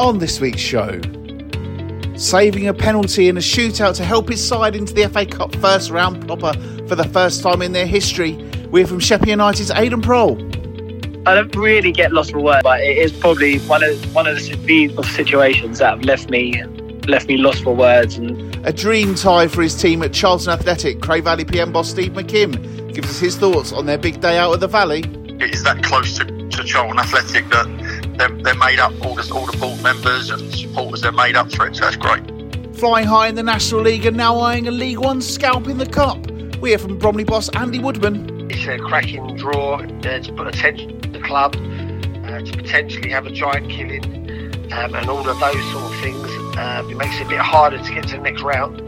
On this week's show, saving a penalty in a shootout to help his side into the FA Cup first round proper for the first time in their history. We're from Sheppey United's Aiden Prall. I don't really get lost for words, but it is probably one of one of the situations that have left me left me lost for words. And a dream tie for his team at Charlton Athletic. Cray Valley PM boss Steve McKimm gives us his thoughts on their big day out of the Valley. It is that close to, to Charlton Athletic that they're, they're made up, all the, all the board members and supporters, they're made up for it, so that's great. Flying high in the National League and now eyeing a League One scalp in the Cup. We hear from Bromley boss Andy Woodman. It's a cracking draw uh, to put attention to the club, uh, to potentially have a giant killing, um, and all of those sort of things. Uh, it makes it a bit harder to get to the next round.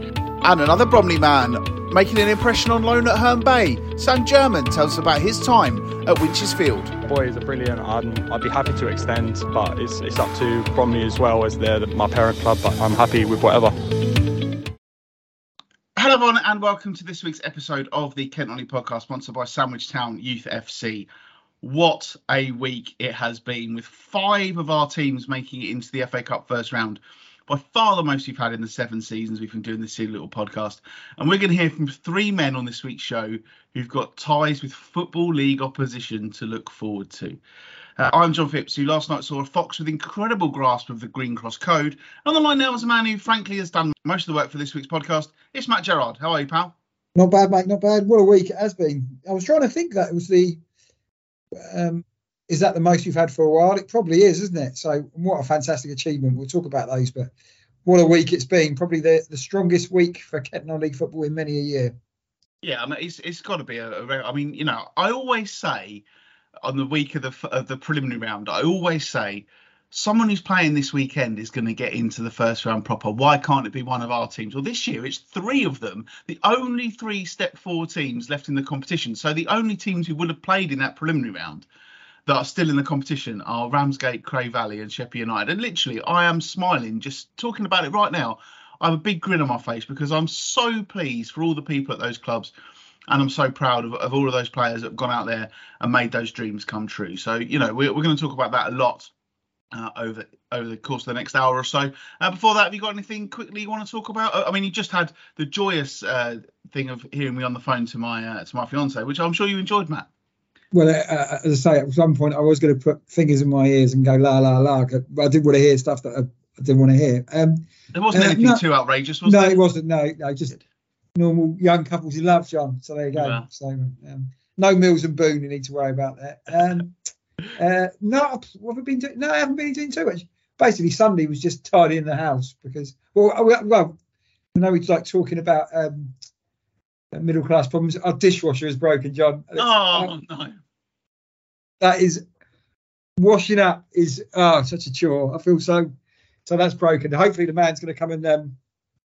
And another Bromley man making an impression on loan at Herne Bay. Sam German tells us about his time at Winch's Field. Boys are brilliant. I'd, I'd be happy to extend, but it's, it's up to Bromley as well as they're my parent club. But I'm happy with whatever. Hello, everyone, and welcome to this week's episode of the Kent Only podcast, sponsored by Sandwich Town Youth FC. What a week it has been, with five of our teams making it into the FA Cup first round by far the most we've had in the seven seasons we've been doing this silly little podcast. And we're going to hear from three men on this week's show who've got ties with Football League opposition to look forward to. Uh, I'm John Phipps, who last night saw a fox with incredible grasp of the Green Cross Code. On the line now is a man who, frankly, has done most of the work for this week's podcast. It's Matt Gerard. How are you, pal? Not bad, mate. Not bad. What a week it has been. I was trying to think that it was the um, is that the most you've had for a while? It probably is, isn't it? So what a fantastic achievement. We'll talk about those, but what a week it's been. Probably the, the strongest week for Kent Non-League football in many a year. Yeah, I mean, it's it's got to be a, a. I mean, you know, I always say on the week of the of the preliminary round, I always say someone who's playing this weekend is going to get into the first round proper. Why can't it be one of our teams? Well, this year it's three of them, the only three step four teams left in the competition. So the only teams who would have played in that preliminary round that are still in the competition are Ramsgate, Cray Valley, and Sheppey United. And literally, I am smiling just talking about it right now. I have a big grin on my face because I'm so pleased for all the people at those clubs. And I'm so proud of, of all of those players that have gone out there and made those dreams come true. So, you know, we're, we're going to talk about that a lot uh, over over the course of the next hour or so. Uh, before that, have you got anything quickly you want to talk about? I mean, you just had the joyous uh, thing of hearing me on the phone to my uh, to my fiance, which I'm sure you enjoyed, Matt well, uh, uh, as I say, at some point I was going to put fingers in my ears and go la la la. But I didn't want to hear stuff that I, I didn't want to hear. Um, there wasn't uh, anything no, too outrageous, was no, there? No, it wasn't. No, no, just normal young couples in love, John. So there you go. Yeah. So um, no Mills and Boon, you need to worry about that. Um, uh, no, what have we been doing? No, I haven't been doing too much. Basically, Sunday was just tidying the house because, well, well, I know we like talking about um, middle class problems. Our dishwasher is broken, John. Oh no! That is washing up is oh such a chore. I feel so so that's broken. Hopefully the man's going to come and um,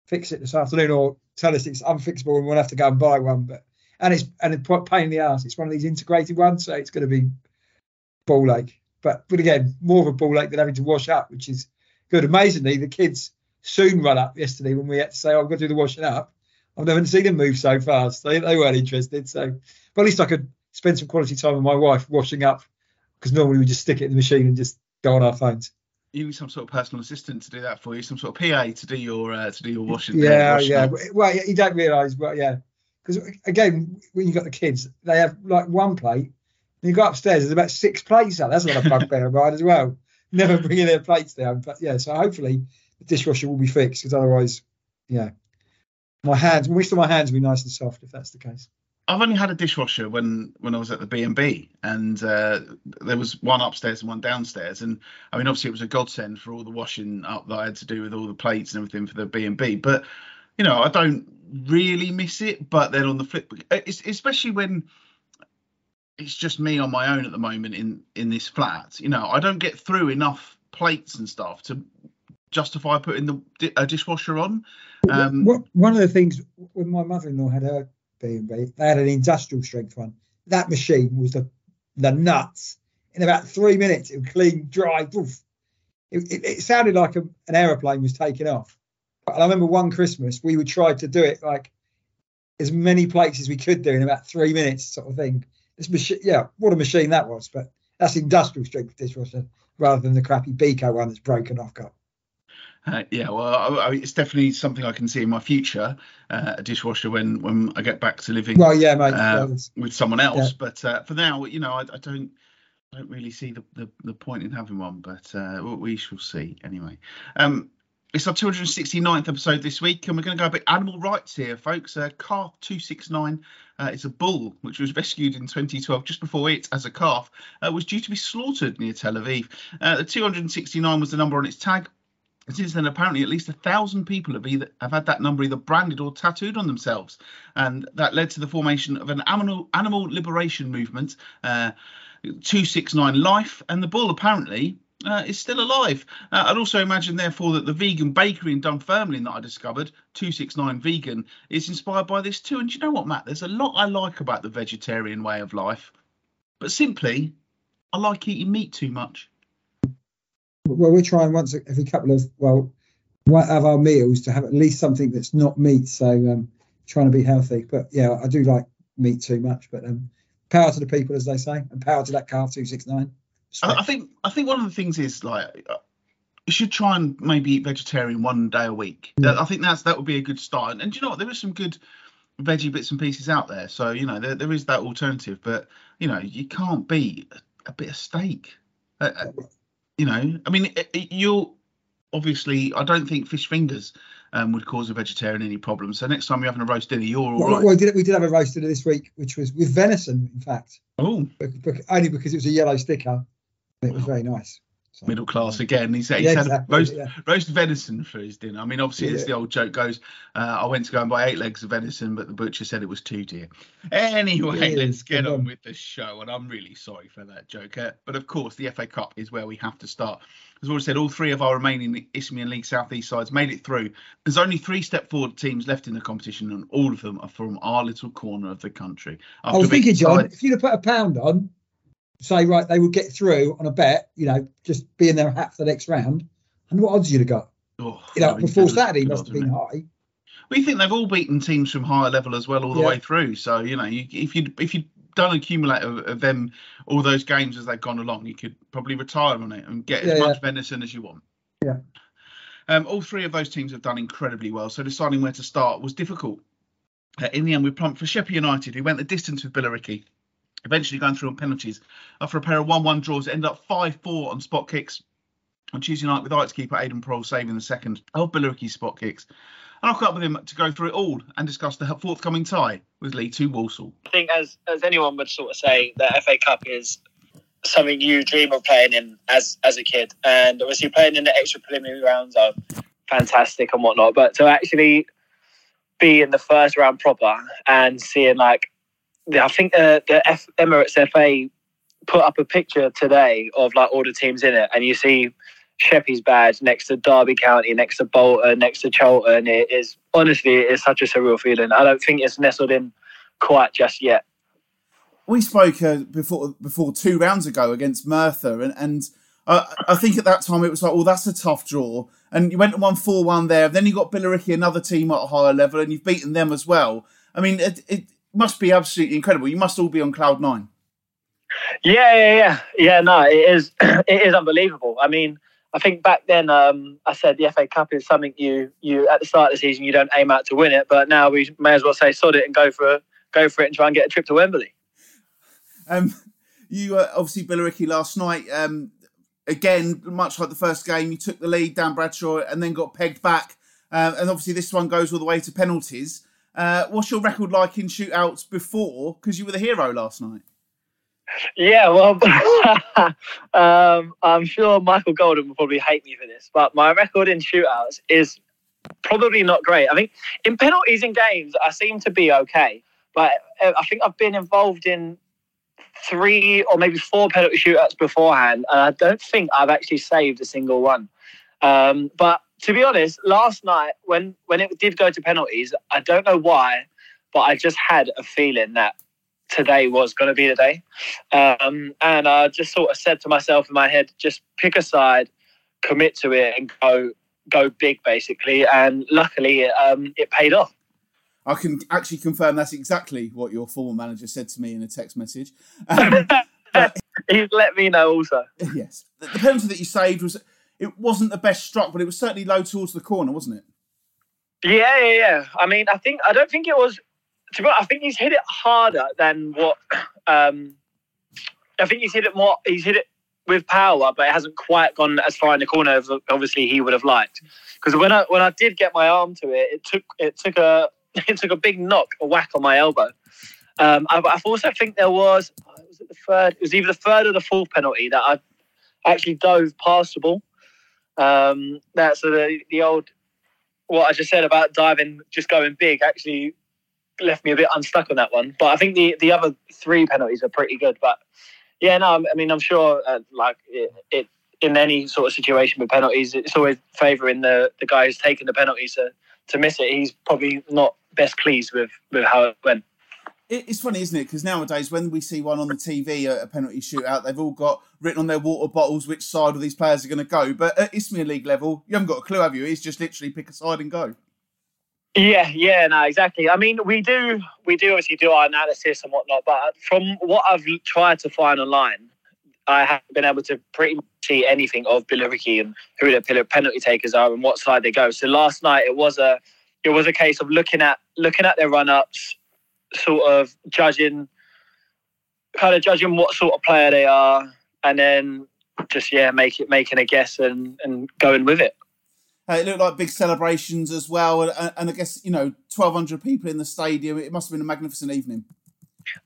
fix it this afternoon or tell us it's unfixable and we'll have to go and buy one. But and it's and it's pain in the ass. It's one of these integrated ones, so it's going to be ball ache. But but again, more of a ball ache than having to wash up, which is good. Amazingly, the kids soon run up yesterday when we had to say, oh, I've got to do the washing up. I've never seen them move so fast. They, they weren't interested. So, but at least I could spend some quality time with my wife washing up because normally we just stick it in the machine and just go on our phones. You need some sort of personal assistant to do that for you, some sort of PA to do your uh, to do your washing. Yeah, washing yeah. Up. Well, you don't realise, but yeah, because again, when you've got the kids, they have like one plate. And you go upstairs, there's about six plates out. That's a lot of bugbear of mine as well. Never bringing their plates down, but yeah. So hopefully the dishwasher will be fixed because otherwise, yeah, my hands. Wish that my hands would be nice and soft if that's the case. I've only had a dishwasher when when I was at the B and B, and uh, there was one upstairs and one downstairs. And I mean, obviously, it was a godsend for all the washing up that I had to do with all the plates and everything for the B and B. But you know, I don't really miss it. But then on the flip, especially when it's just me on my own at the moment in in this flat, you know, I don't get through enough plates and stuff to justify putting the a dishwasher on. Um, one of the things when my mother-in-law had her B&B. They had an industrial strength one. That machine was the the nuts. In about three minutes, it would clean, dry. It, it, it sounded like a, an aeroplane was taking off. And I remember one Christmas we would try to do it like as many plates as we could do in about three minutes, sort of thing. This machine, yeah, what a machine that was. But that's industrial strength dishwasher uh, rather than the crappy Beko one that's broken I've got. Uh, yeah, well, I, I, it's definitely something I can see in my future, uh, a dishwasher when when I get back to living Well, yeah, mate. uh, with someone else. Yeah. But uh, for now, you know, I, I don't I don't really see the, the, the point in having one. But uh, we- we shall see anyway. Um, it's our 269th episode this week, and we're going to go a bit animal rights here, folks. Uh, calf 269 uh, is a bull which was rescued in 2012, just before it, as a calf, uh, was due to be slaughtered near Tel Aviv. Uh, the 269 was the number on its tag. And since then, apparently, at least a thousand people have either have had that number either branded or tattooed on themselves, and that led to the formation of an animal animal liberation movement, uh, 269 Life, and the bull apparently uh, is still alive. Uh, I'd also imagine, therefore, that the vegan bakery in Dunfermline that I discovered, 269 Vegan, is inspired by this too. And do you know what, Matt? There's a lot I like about the vegetarian way of life, but simply, I like eating meat too much. Well, we're trying once every couple of well, one of our meals to have at least something that's not meat. So um, trying to be healthy. But yeah, I do like meat too much. But um, power to the people, as they say, and power to that calf two six nine. I, think I think one of the things is like uh, you should try and maybe eat vegetarian one day a week. That- I think that's that would be a good start. And, and you know what? There is some good veggie bits and pieces out there. So you know there, there is that alternative. But you know you can't beat a, a bit of steak. You know, I mean, you'll obviously. I don't think fish fingers um, would cause a vegetarian any problems. So next time you're having a roast dinner, you're all Well, right. well, we did we did have a roast dinner this week, which was with venison, in fact, Oh, only because it was a yellow sticker. It was very nice. So, middle class again. He's, he's Yeah, had exactly, roast, yeah. roast venison for his dinner. I mean, obviously, as Yeah. the old joke goes, uh, I went to go and buy eight legs of venison, but the butcher said it was too dear. Anyway, Yeah, let's get good on with the show, and I'm really sorry for that joke. uh, But of course, the FA Cup is where we have to start. As already said, all three of our remaining Isthmian League South East sides made it through. There's only three step forward teams left in the competition, and all of them are from our little corner of the country. I was thinking, John, sides- if you'd have put a pound on, say right, they would get through on a bet, you know, just be in their hat for the next round, and what odds you'd have got? Oh, You know, before Saturday must have been high. We think they've all beaten teams from higher level as well all the Yeah. way through. So you know, you, if you if you'd done an accumulator of, of them all those games as they've gone along, you could probably retire on it and get as Yeah, much venison as you want. Yeah. Um, all three of those teams have done incredibly well. So deciding where to start was difficult. Uh, in the end, we plumped for Sheppey United, who went the distance with Billericay, eventually going through on penalties. After a pair of 1 1 draws, it ended up 5 4 on spot kicks on Tuesday night with Ajax keeper Aiden Prall saving the second of Billericay's spot kicks. And I'll cut up with him to go through it all and discuss the forthcoming tie with League Two Walsall. I think as as anyone would sort of say, the FA Cup is something you dream of playing in as as a kid, and obviously playing in the extra preliminary rounds are fantastic and whatnot. But to actually be in the first round proper and seeing like, I think the the F, Emirates FA put up a picture today of like all the teams in it, and you see. Sheppey's badge next to Derby County, next to Bolton, next to Charlton. It is honestly, it is such a surreal feeling. I don't think it's nestled in quite just yet. we spoke uh, before before two rounds ago against Merthyr, and and uh, I think at that time it was like, well, that's a tough draw, and you went and won four one there. Then you got Billericay, another team at a higher level, and you've beaten them as well. I mean, it, it must be absolutely incredible. You must all be on cloud nine. Yeah, yeah, yeah, yeah. No, it is. it is unbelievable. I mean, I think back then, um, I said the FA Cup is something you you at the start of the season you don't aim out to win it, but now we may as well say sod it and go for it, go for it and try and get a trip to Wembley. Um, you uh, obviously Billericay last night. Um, again, much like the first game, you took the lead, Dan Bradshaw, and then got pegged back. Uh, and obviously, this one goes all the way to penalties. Uh, what's your record like in shootouts before? Because you were the hero last night. Yeah, well, um, I'm sure Michael Golden will probably hate me for this, but my record in shootouts is probably not great. I think in penalties in games, I seem to be okay, but uh, I think I've been involved in three or maybe four penalty shootouts beforehand, and I don't think I've actually saved a single one. Um, but to be honest, last night when when it did go to penalties, I don't know why, but I just had a feeling that today was going to be the day. Um, and I just sort of said to myself in my head, just pick a side, commit to it, and go go big, basically. And luckily, um, it paid off. I can actually confirm that's exactly what your former manager said to me in a text message. Um, but he's let me know also. yes, the, the penalty that you saved was it wasn't the best struck, but it was certainly low towards the corner, wasn't it? Yeah, yeah, yeah. I mean, I think I don't think it was. To be honest, I think he's hit it harder than what. Um, I think he's hit it more. He's hit it with power, but it hasn't quite gone as far in the corner as obviously he would have liked. Because when I when I did get my arm to it, it took it took a it took a big knock, a whack on my elbow. Um, I, I also think there was was it the third? It was either the third or the fourth penalty that I actually dove past the ball. Um, that's the the old what I just said about diving, just going big, actually left me a bit unstuck on that one. But I think the the other three penalties are pretty good. But yeah, no, I mean, I'm sure uh, like it, it, in any sort of situation with penalties, it's always favouring the the guy who's taking the penalties to to miss it. He's probably not best pleased with with how it went. It's funny, isn't it? Because nowadays, when we see one on the TV, a penalty shootout, they've all got written on their water bottles which side of these players are going to go. But at Isthmian League level, you haven't got a clue, have you? It's just literally pick a side and go. Yeah, yeah, no, exactly. I mean, we do, we do obviously do our analysis and whatnot, but from what I've tried to find online, I haven't been able to pretty much see anything of Billericay and who the penalty takers are and what side they go. So last night it was a, it was a case of looking at looking at their run ups, sort of judging, kind of judging what sort of player they are, and then just yeah, make it making a guess and and going with it. Uh, it looked like big celebrations as well, and, and I guess you know, twelve hundred people in the stadium. It must have been a magnificent evening.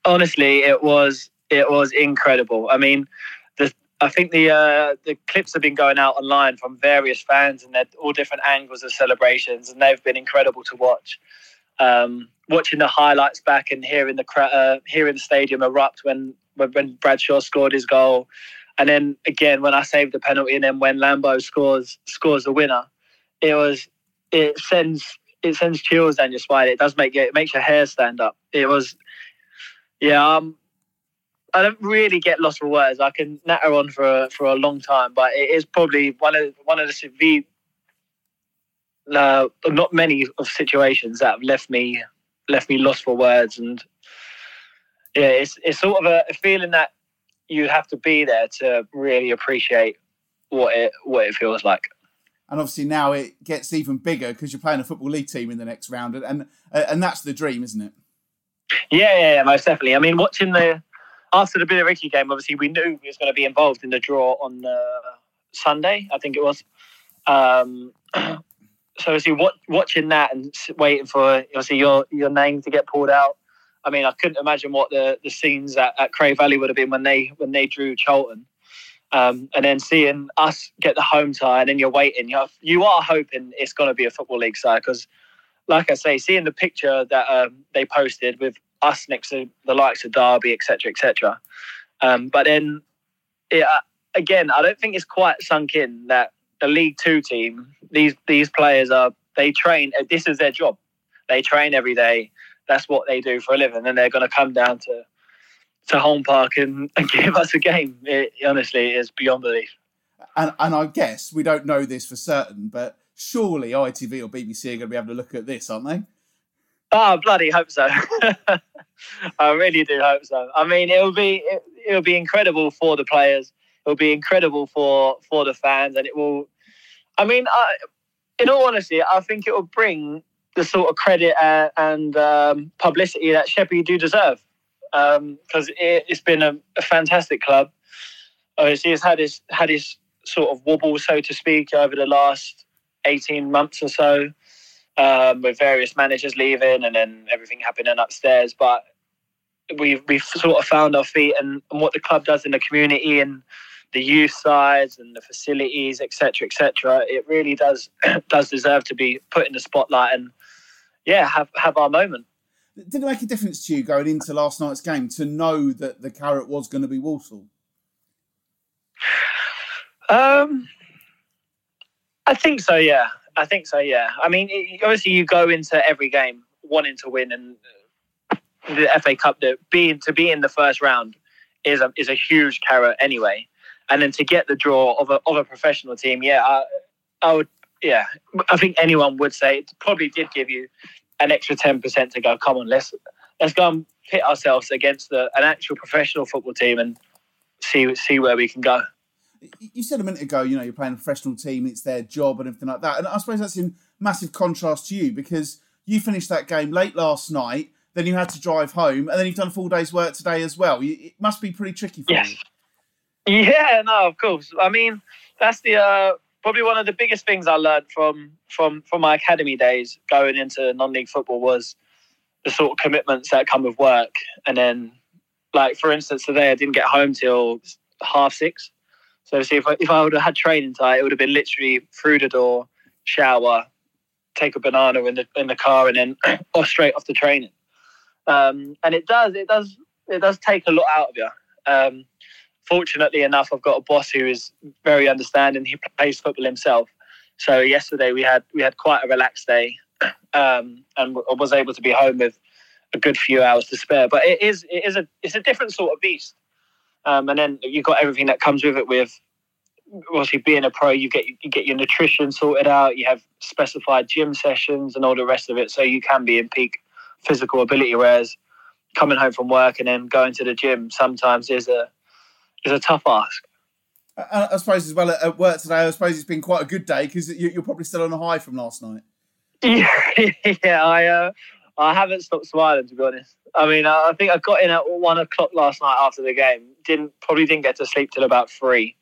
Honestly, it was it was incredible. I mean, the I think the uh, the clips have been going out online from various fans, and they're all different angles of celebrations, and they've been incredible to watch. Um, watching the highlights back and hearing the uh, hearing the stadium erupt when when Bradshaw scored his goal, and then again when I saved the penalty, and then when Lambo scores scores the winner, it was it sends it sends chills down your spine. It does make it, makes your hair stand up. It was yeah. Um, I don't really get lost for words. I can natter on for a, for a long time, but it is probably one of one of the severe, uh, not many of situations that have left me left me lost for words. And yeah, it's it's sort of a, a feeling that you have to be there to really appreciate what it what it feels like. And obviously now it gets even bigger because you're playing a football league team in the next round, and and, and that's the dream, isn't it? Yeah, yeah, yeah, most definitely. I mean, watching the after the Billericay game, obviously we knew we was going to be involved in the draw on uh, Sunday, I think it was. Um, so obviously, what, watching that and waiting for obviously your your name to get pulled out. I mean, I couldn't imagine what the, the scenes at, at Cray Valley would have been when they when they drew Charlton. Um, and then seeing us get the home tie, and then you're waiting. You're, you are hoping it's going to be a football league side because, like I say, seeing the picture that um, they posted with us next to the likes of Derby, etc., etc. Um, but then, yeah, again, I don't think it's quite sunk in that the League Two team, these these players are they train. Uh, this is their job. They train every day. That's what they do for a living, and they're going to come down to to Holm Park and, and give us a game. It honestly is beyond belief. And, and I guess we don't know this for certain, but surely ITV or BBC are going to be able to look at this, aren't they? Oh, bloody hope so. I really do hope so. I mean, it'll be it, it'll be incredible for the players. It'll be incredible for for the fans, and it will. I mean, I, in all honesty, I think it will bring the sort of credit and, and um, publicity that Sheppey do deserve, because um, it, has been a, a, fantastic club. Obviously, it's had his had his sort of wobble, so to speak, over the last eighteen months or so um, with various managers leaving and then everything happening upstairs. But we've we've sort of found our feet and, and what the club does in the community and the youth sides and the facilities, etc., etc. It really does does deserve to be put in the spotlight and yeah, have have our moment. Did it make a difference to you going into last night's game to know that the carrot was going to be Walsall? Um, I think so. Yeah, I think so. Yeah. I mean, it, obviously, you go into every game wanting to win, and the FA Cup that being to be in the first round is a is a huge carrot anyway. And then to get the draw of a of a professional team, yeah, I, I would. Yeah, I think anyone would say it probably did give you an extra ten percent to go. Come on, let's let's go and pit ourselves against the, an actual professional football team and see see where we can go. You said a minute ago, you know, you're playing a professional team, it's their job and everything like that. And I suppose that's in massive contrast to you because you finished that game late last night, then you had to drive home, and then you've done a full day's work today as well. It must be pretty tricky for yes. you. Yeah, no, of course. I mean, that's the uh, probably one of the biggest things I learned from from from my academy days going into non-league football was the sort of commitments that come with work. And then, like for instance, today I didn't get home till half six. So see if I, if I would have had training time, it would have been literally through the door, shower, take a banana in the in the car, and then off straight off the training. Um, and it does it does it does take a lot out of you. Um, fortunately enough, I've got a boss who is very understanding. He plays football himself. So yesterday we had we had quite a relaxed day, um, and was able to be home with a good few hours to spare. But it is it is a it's a different sort of beast. Um, and then you've got everything that comes with it. With obviously being a pro, you get you get your nutrition sorted out. You have specified gym sessions and all the rest of it, so you can be in peak physical ability. Whereas coming home from work and then going to the gym sometimes is a is a tough ask. I, I suppose as well at work today. I suppose it's been quite a good day because you're probably still on a high from last night. Yeah, yeah. I uh, I haven't stopped smiling to be honest. I mean, I think I got in at one o'clock last night after the game. Didn't probably didn't get to sleep till about three.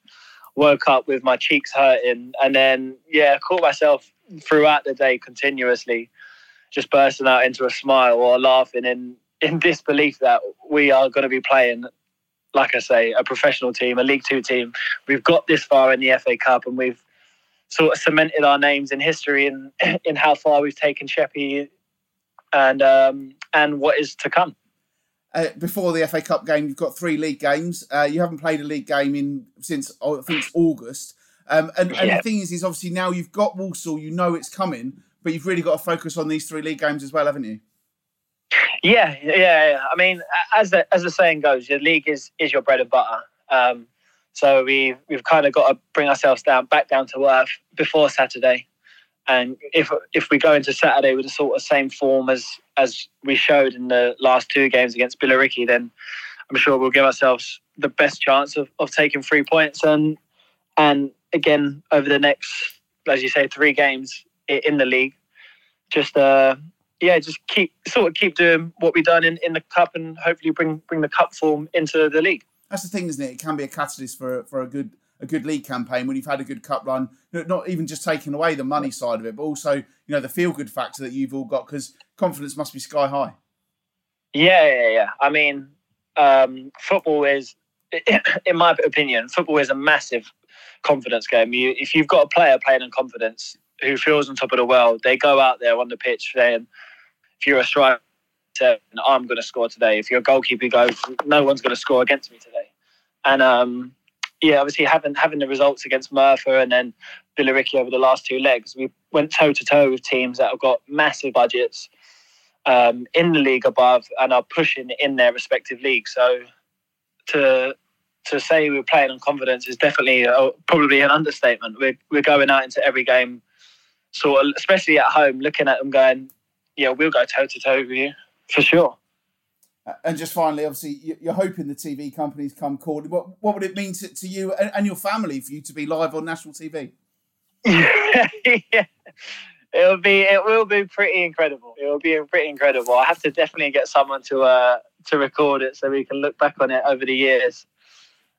Woke up with my cheeks hurting, and then yeah, caught myself throughout the day continuously, just bursting out into a smile or laughing in in disbelief that we are going to be playing like I say, a professional team, a League Two team. We've got this far in the FA Cup, and we've sort of cemented our names in history in in how far we've taken Sheppey and um, and what is to come. Uh, before the FA Cup game, you've got three league games. Uh, you haven't played a league game in since oh, I think it's August. Um, and, and the thing is, is obviously now you've got Walsall, you know it's coming, but you've really got to focus on these three league games as well, haven't you? Yeah, yeah. I mean, as the as the saying goes, your league is is your bread and butter. Um, so we we've kind of got to bring ourselves down back down to earth before Saturday. And if if we go into Saturday with the sort of same form as as we showed in the last two games against Billericay, then I'm sure we'll give ourselves the best chance of, of taking three points. And and again over the next, as you say, three games in the league, just uh, yeah, just keep sort of keep doing what we've done in, in the cup and hopefully bring bring the cup form into the league. That's the thing, isn't it? It can be a catalyst for for a good a good league campaign when you've had a good cup run. Not even just taking away the money side of it, but also you know the feel good factor that you've all got because confidence must be sky high. Yeah, yeah, yeah. I mean, um, football is, in my opinion, football is a massive confidence game. You, if you've got a player playing in confidence who feels on top of the world, they go out there on the pitch saying, if you're a striker, I'm going to score today. If you're a goalkeeper, you go, no one's going to score against me today. And um, yeah, obviously having having the results against Merthyr and then Billericay over the last two legs, we went toe to toe with teams that have got massive budgets um, in the league above and are pushing in their respective leagues. So to to say we're playing on confidence is definitely a, probably an understatement. We're we're going out into every game, sort of, especially at home, looking at them going, yeah, we'll go toe to toe with you for sure. And just finally, obviously, you're hoping the TV companies come calling. What what would it mean to, to you and, and your family for you to be live on national TV? yeah. It'll be it will be pretty incredible. It will be pretty incredible. I have to definitely get someone to uh to record it so we can look back on it over the years.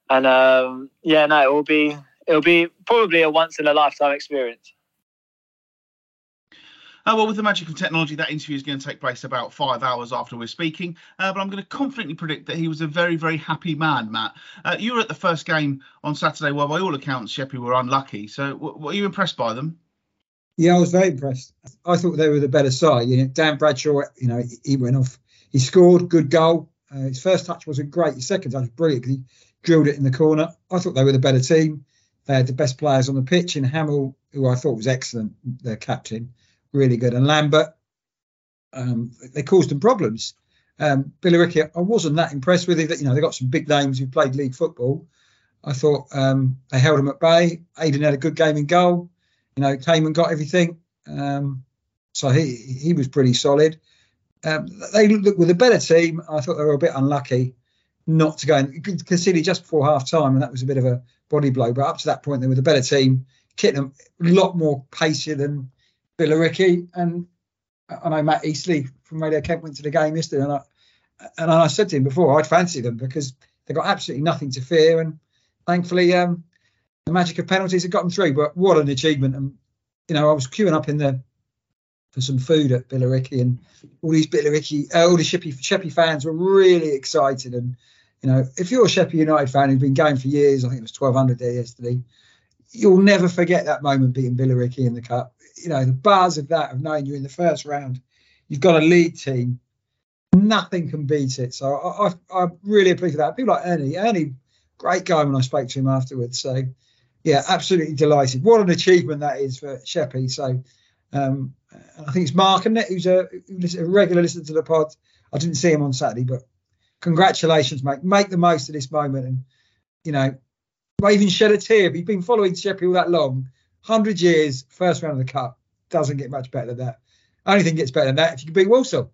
And um, yeah, no, it will be it'll be probably a once in a lifetime experience. Uh, well, with the magic of technology, that interview is going to take place about five hours after we're speaking. Uh, but I'm going to confidently predict that he was a very, very happy man, Matt. Uh, you were at the first game on Saturday, well, by all accounts, Sheppey were unlucky. So, w- were you impressed by them? Yeah, I was very impressed. I thought they were the better side. You know, Dan Bradshaw, you know, he went off. He scored, good goal. Uh, his first touch wasn't great. His second touch was brilliant he drilled it in the corner. I thought they were the better team. They had the best players on the pitch in Hamill, who I thought was excellent, their captain really good. And Lambert, um, they caused them problems. Um, Billericay, I wasn't that impressed with it. You know, they got some big names who played league football. I thought um, they held them at bay. Aidan had a good game in goal. You know, came and got everything. Um, so he he was pretty solid. Um, they looked with a better team. I thought they were a bit unlucky not to go and conceded just before half time, and that was a bit of a body blow. But up to that point, they were the better team. Kittenham a lot more pacier than Billericay, and I know Matt Eastley from Radio Kent went to the game yesterday, and I and I said to him before I'd fancy them because they got absolutely nothing to fear, and thankfully um, the magic of penalties had got them through. But what an achievement! And you know, I was queuing up in the for some food at Billericay, and all these Billericay, uh, all the Sheppey, Sheppey fans were really excited. And you know, if you're a Sheppey United fan who's been going for years, I think it was 1200 there yesterday, you'll never forget that moment beating Billericay in the cup. You know, the bars of that of knowing you're in the first round, you've got a lead team, nothing can beat it. So I, I, I really appreciate that. People like Ernie, Ernie, great guy when I spoke to him afterwards. So yeah, absolutely delighted. What an achievement that is for Sheppey. So um, I think it's Mark, isn't it, who's a, a regular listener to the pod. I didn't see him on Saturday, but congratulations, mate. Make the most of this moment and, you know, even shed a tear. If you've been following Sheppey all that long, 100 years, first round of the Cup, doesn't get much better than that. Only thing gets better than that if you can beat Walsall.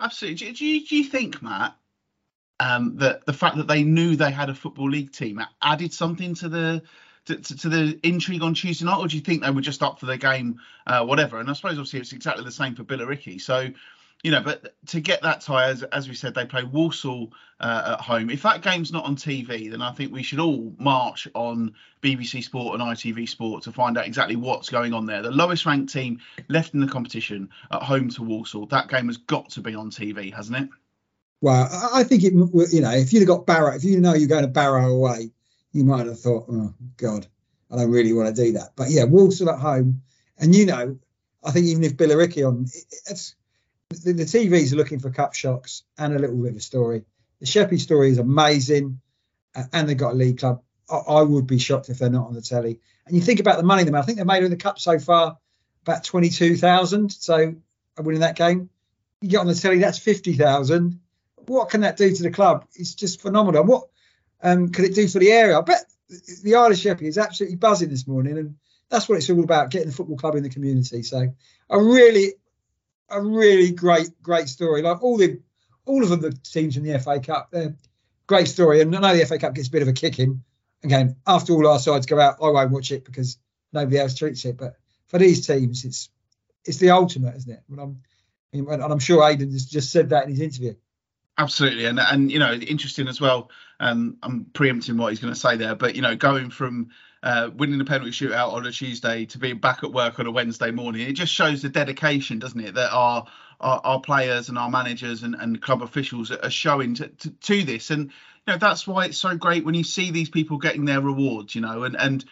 Absolutely. Do, do, you, do you think, Matt, um, that the fact that they knew they had a football league team added something to the to, to, to, the intrigue on Tuesday night, or do you think they were just up for the game, uh, whatever? And I suppose obviously it's exactly the same for Billericay. So, you know, but to get that tie, as, as we said, they play Walsall uh, at home. If that game's not on TV, then I think we should all march on BBC Sport and ITV Sport to find out exactly what's going on there. The lowest ranked team left in the competition at home to Walsall. That game has got to be on TV, hasn't it? Well, I think it. You know, if you'd have got Barrow, if you know you're going to Barrow away, you might have thought, oh God, I don't really want to do that. But yeah, Walsall at home, and you know, I think even if Billericay on, it's the, the TVs are looking for cup shocks and a little bit of a story. The Sheppey story is amazing, uh, and they've got a league club. I, I, would be shocked if they're not on the telly. And you think about the money they made. I think they made in the cup so far about twenty two thousand. So winning that game, you get on the telly, that's fifty thousand. What can that do to the club? It's just phenomenal. What um, could it do for the area? I bet the Isle of Sheppey is absolutely buzzing this morning, and that's what it's all about: getting the football club in the community. So, a really, a really great, great story. Like all the, all of them, the teams in the FA Cup, they're great story. And I know the FA Cup gets a bit of a kicking. Again, after all our sides go out, I won't watch it because nobody else treats it. But for these teams, it's it's the ultimate, isn't it? And I'm, and I'm sure Aidan has just said that in his interview. Absolutely, and and you know, interesting as well. Um, I'm preempting what he's going to say there, but you know, going from uh, winning the penalty shootout on a Tuesday to being back at work on a Wednesday morning, it just shows the dedication, doesn't it, that our our, our players and our managers and, and club officials are showing to, to, to this, and you know that's why it's so great when you see these people getting their rewards, you know, and and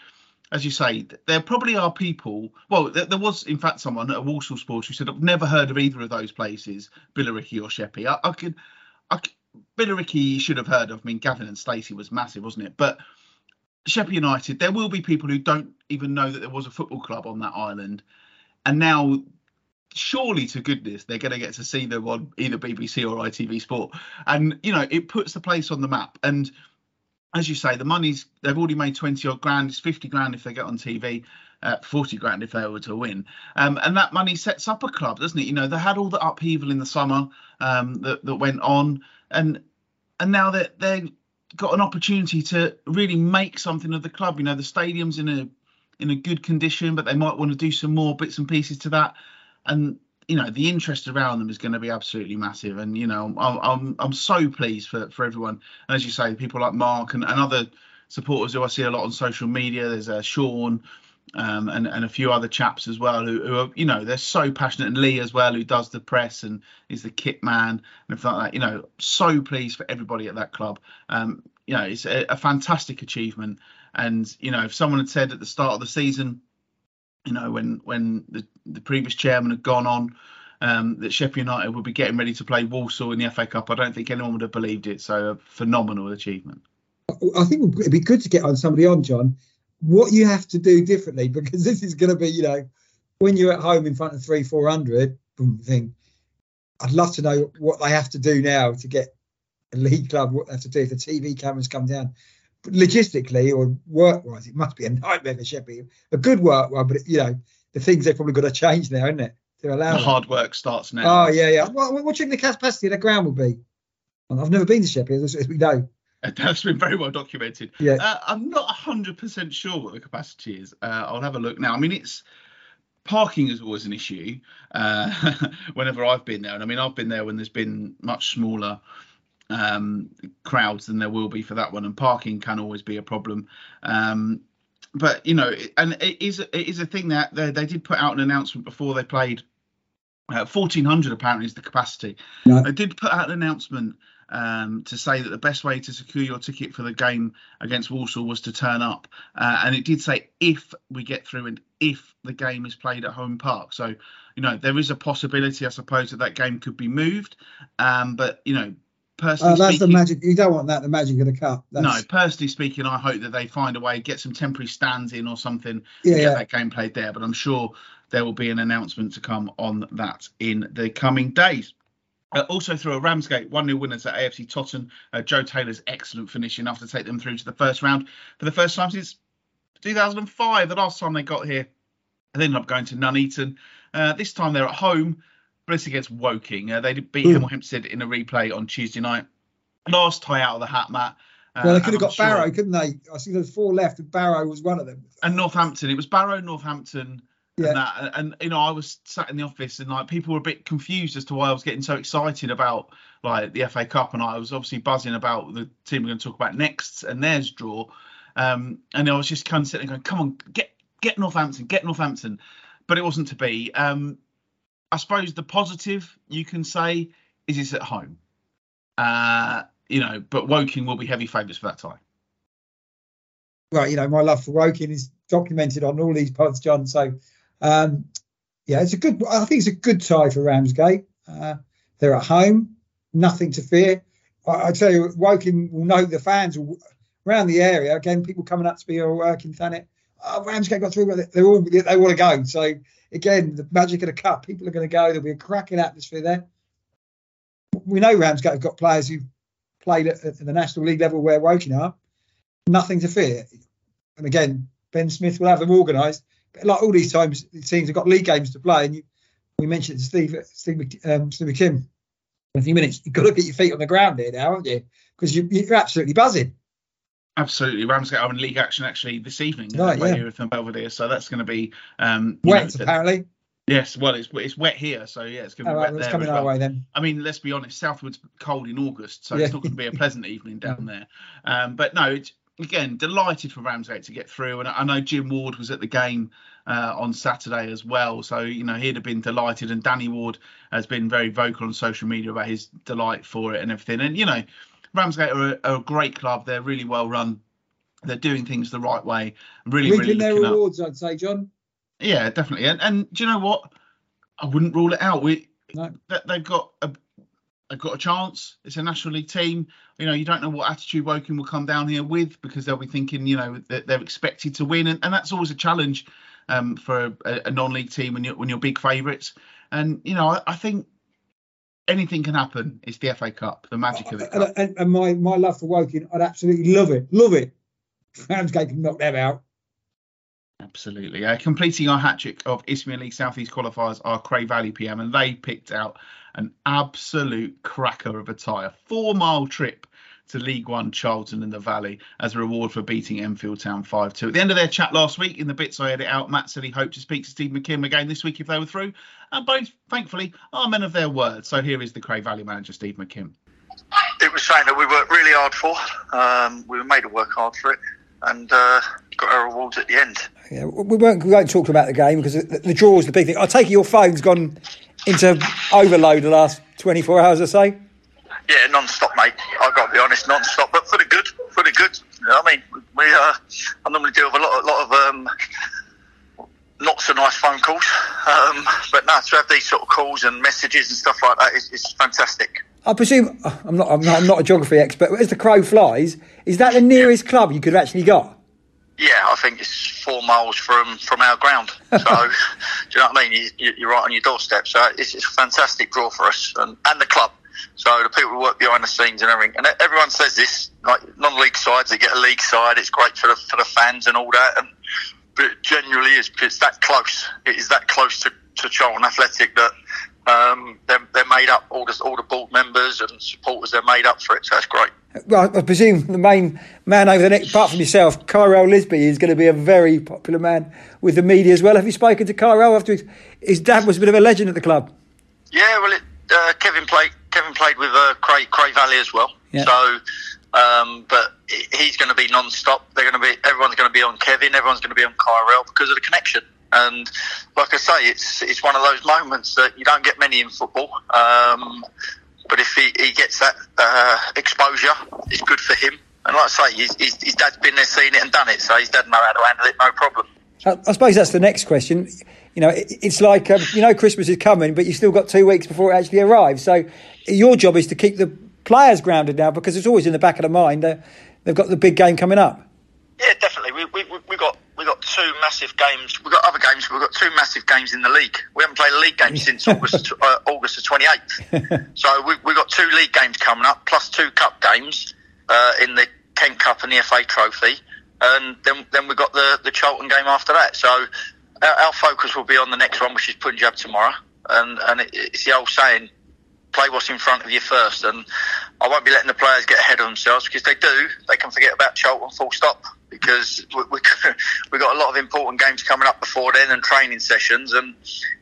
as you say, there probably are people. Well, there, there, was in fact someone at Walsall Sports who said, "I've never heard of either of those places, Billericay or Sheppey." I, I could I, Billericay should have heard of. I mean, Gavin and Stacey was massive, wasn't it? But Sheppey United, there will be people who don't even know that there was a football club on that island, and now surely to goodness they're going to get to see them on either BBC or ITV Sport, and you know it puts the place on the map. And as you say, the money's they've already made twenty odd grand. It's fifty grand if they get on TV. Uh, 40 grand if they were to win. Um, and that money sets up a club, doesn't it? You know, they had all the upheaval in the summer um, that, that went on, and and now that they've got an opportunity to really make something of the club. You know, the stadium's in a in a good condition, but they might want to do some more bits and pieces to that. And you know, the interest around them is going to be absolutely massive. And you know, I'm I'm I'm so pleased for for everyone. And as you say, people like Mark and, and other supporters who I see a lot on social media. There's uh, Sean um, and and a few other chaps as well who, who, are you know they're so passionate and Lee as well who does the press and is the kit man and everything like that. You know, so pleased for everybody at that club. Um, you know, it's a, a, fantastic achievement. And you know, if someone had said at the start of the season, you know, when when the, the previous chairman had gone on. Um, that Sheppey United would be getting ready to play Walsall in the FA Cup. I don't think anyone would have believed it. So a phenomenal achievement. I think it'd be good to get on somebody on, John, what you have to do differently because this is going to be, you know, when you're at home in front of three, four hundred thing. I'd love to know what they have to do now to get a league club. What they have to do if the TV cameras come down. But logistically or work-wise, it must be a nightmare for Sheppey. A good work one, but you know, the things they've probably got to change now, isn't it? To allow the hard work starts now. Oh yeah, yeah. What, what do you think the capacity of the ground will be? I've never been to Sheppey, as we know. That's been very well documented. Yeah. Uh, I'm not 100% sure what the capacity is. Uh, I'll have a look now. I mean, it's parking is always an issue uh, whenever I've been there. And I mean, I've been there when there's been much smaller um, crowds than there will be for that one. And parking can always be a problem. Um, but, you know, and it is, it is a thing that they, they did put out an announcement before they played. Uh, 1400 apparently is the capacity. Right. They did put out an announcement um, to say that the best way to secure your ticket for the game against Walsall was to turn up. Uh, and it did say if we get through and if the game is played at Holm Park. So, you know, there is a possibility, I suppose, that that game could be moved. Um, but, you know, personally Uh, that's the magic. You don't want that. The magic of the cup. That's, no, personally speaking, I hope that they find a way, get some temporary stands in or something Yeah, to get yeah. that game played there. But I'm sure there will be an announcement to come on that in the coming days. Uh, also through a Ramsgate 1 0 winners at AFC Totton. Uh, Joe Taylor's excellent finish enough to take them through to the first round for the first time since 2005, the last time they got here. They ended up going to Nuneaton. Uh, this time they're at home, but it's against Woking. Uh, they beat. Hemel Hempstead in a replay on Tuesday night. Last tie out of the hat, Matt. Uh, Well, they could have got sure- Barrow, couldn't they? I think there's four left, and Barrow was one of them. and Northampton. It was Barrow, Northampton, Yeah. and that. And you know, I was sat in the office, and like people were a bit confused as to why I was getting so excited about like the FA Cup, and I was obviously buzzing about the team we're going to talk about next and theirs draw. Um, and I was just kind of sitting going, "Come on, get get Northampton, get Northampton," but it wasn't to be. Um, I suppose the positive you can say is it's at home. Uh, you know, but Woking will be heavy favourites for that tie. Right, you know, my love for Woking is documented on all these pods, John. So, um, yeah, it's a good. I think it's a good tie for Ramsgate. Uh, they're at home, nothing to fear. I, I tell you, Woking will know the fans will, around the area. Again, people coming up to me or working Thanet. Oh, Ramsgate got through. but They're all they want to go. So again, the magic of the cup. People are going to go. There'll be a cracking atmosphere there. We know Ramsgate have got players who played at, at the National League level where Woking are. Nothing to fear. And again, Ben Smith will have them organised. Like all these times, teams have got league games to play. And you, we mentioned to Steve, Steve, um, Steve McKimm in a few minutes. You've got to get your feet on the ground here now, haven't you? Because you, you're absolutely buzzing. Absolutely, Ramsgate are in league action actually this evening. Right, uh, yeah. here at Belvedere, so that's going to be um, Wet, know, apparently. Yes, well, it's it's wet here, so yeah, it's going to be right, wet that's there coming as our way then. I mean, let's be honest, Southwood's cold in August, so Yeah. it's not going to be a pleasant evening down there. Um, but no, it's again delighted for Ramsgate to get through, and I know Jim Ward was at the game uh, on Saturday as well, so you know he'd have been delighted, and Danny Ward has been very vocal on social media about his delight for it and everything. And you know, Ramsgate are a, are a great club; they're really well run. They're doing things the right way. Really, really Reaping their looking up. rewards, I'd say, John. Yeah, definitely. And and do you know what? I wouldn't rule it out. We No. they've got a they've got a chance. It's a national league team. You know, you don't know what attitude Woking will come down here with because they'll be thinking, you know, that they're expected to win, and, and that's always a challenge um, for a, a non-league team when you're when you're big favourites. And you know, I, I think anything can happen. It's the FA Cup, the magic of it. And, and, and my, my love for Woking, I'd absolutely love it. Love it. Ramsgate can knock them out. Absolutely. Uh, completing our hat trick of Isthmian League Southeast qualifiers are Cray Valley PM, and they picked out an absolute cracker of a tie, a four mile trip to League One Charlton in the Valley as a reward for beating Enfield Town 5 2. At the end of their chat last week, in the bits I edit out, Matt said he hoped to speak to Steve McKimm again this week if they were through. And both, thankfully, are men of their word. So here is the Cray Valley manager, Steve McKimm. It was something that we worked really hard for. Um, we were made to work hard for it, and uh, got our rewards at the end. Yeah, we won't, we won't talk about the game because the, the draw is the big thing. I take it your phone's gone into overload the last 24 hours or so. Yeah, non-stop, mate. I've got to be honest, non-stop, but for the good, for the good. You know I mean? We, uh, I normally deal with a lot, a lot of um, not so nice phone calls, um, but no, to have these sort of calls and messages and stuff like that is, is fantastic. I presume I'm not, I'm not. I'm not a geography expert. But as the crow flies, is that the nearest club you could have actually got? Yeah, I think it's four miles from, from our ground. So, do you know what I mean? You, you're right on your doorstep. So it's, it's a fantastic draw for us and, and the club. So the people who work behind the scenes and everything, and everyone says this, like non-league sides, they get a league side. It's great for the for the fans and all that. And but it genuinely is. It's that close. It is that close to, to Charlton Athletic that um, they're, they're made up. All the all the board members and supporters, they're made up for it. So that's great. Well, I presume the main man over the next, apart from yourself, Kyrell Lisbie is going to be a very popular man with the media as well. Have you spoken to Kyrell after his, his dad was a bit of a legend at the club? Yeah, well, it, uh, Kevin played. Kevin played with uh, Cray, Cray Valley as well. Yeah. So, um, but he's going to be non-stop. They're going to be. Everyone's going to be on Kevin. Everyone's going to be on Kyrell because of the connection. And like I say, it's it's one of those moments that you don't get many in football. Um, but if he, he gets that uh, exposure, it's good for him. And like I say, his, his, his dad's been there, seen it, and done it. So his dad know how to handle it, no problem. I, I suppose that's the next question. You know, it, it's like um, you know Christmas is coming, but you've still got two weeks before it actually arrives. So your job is to keep the players grounded now because it's always in the back of the mind. They've got the big game coming up. Yeah, definitely. We we we got we got two massive games. We've got other games. We've got two massive games in the league. We haven't played a league game since August uh, August the twenty eighth. so we we got two league games coming up, plus two cup games uh, in the Kent Cup and the FA Trophy, and then then we got the the Charlton game after that. So our, our focus will be on the next one, which is Punjab tomorrow, and and it, it's the old saying. Play what's in front of you first, and I won't be letting the players get ahead of themselves because they do. They can forget about Charlton full stop because we, we, we've got a lot of important games coming up before then and training sessions. And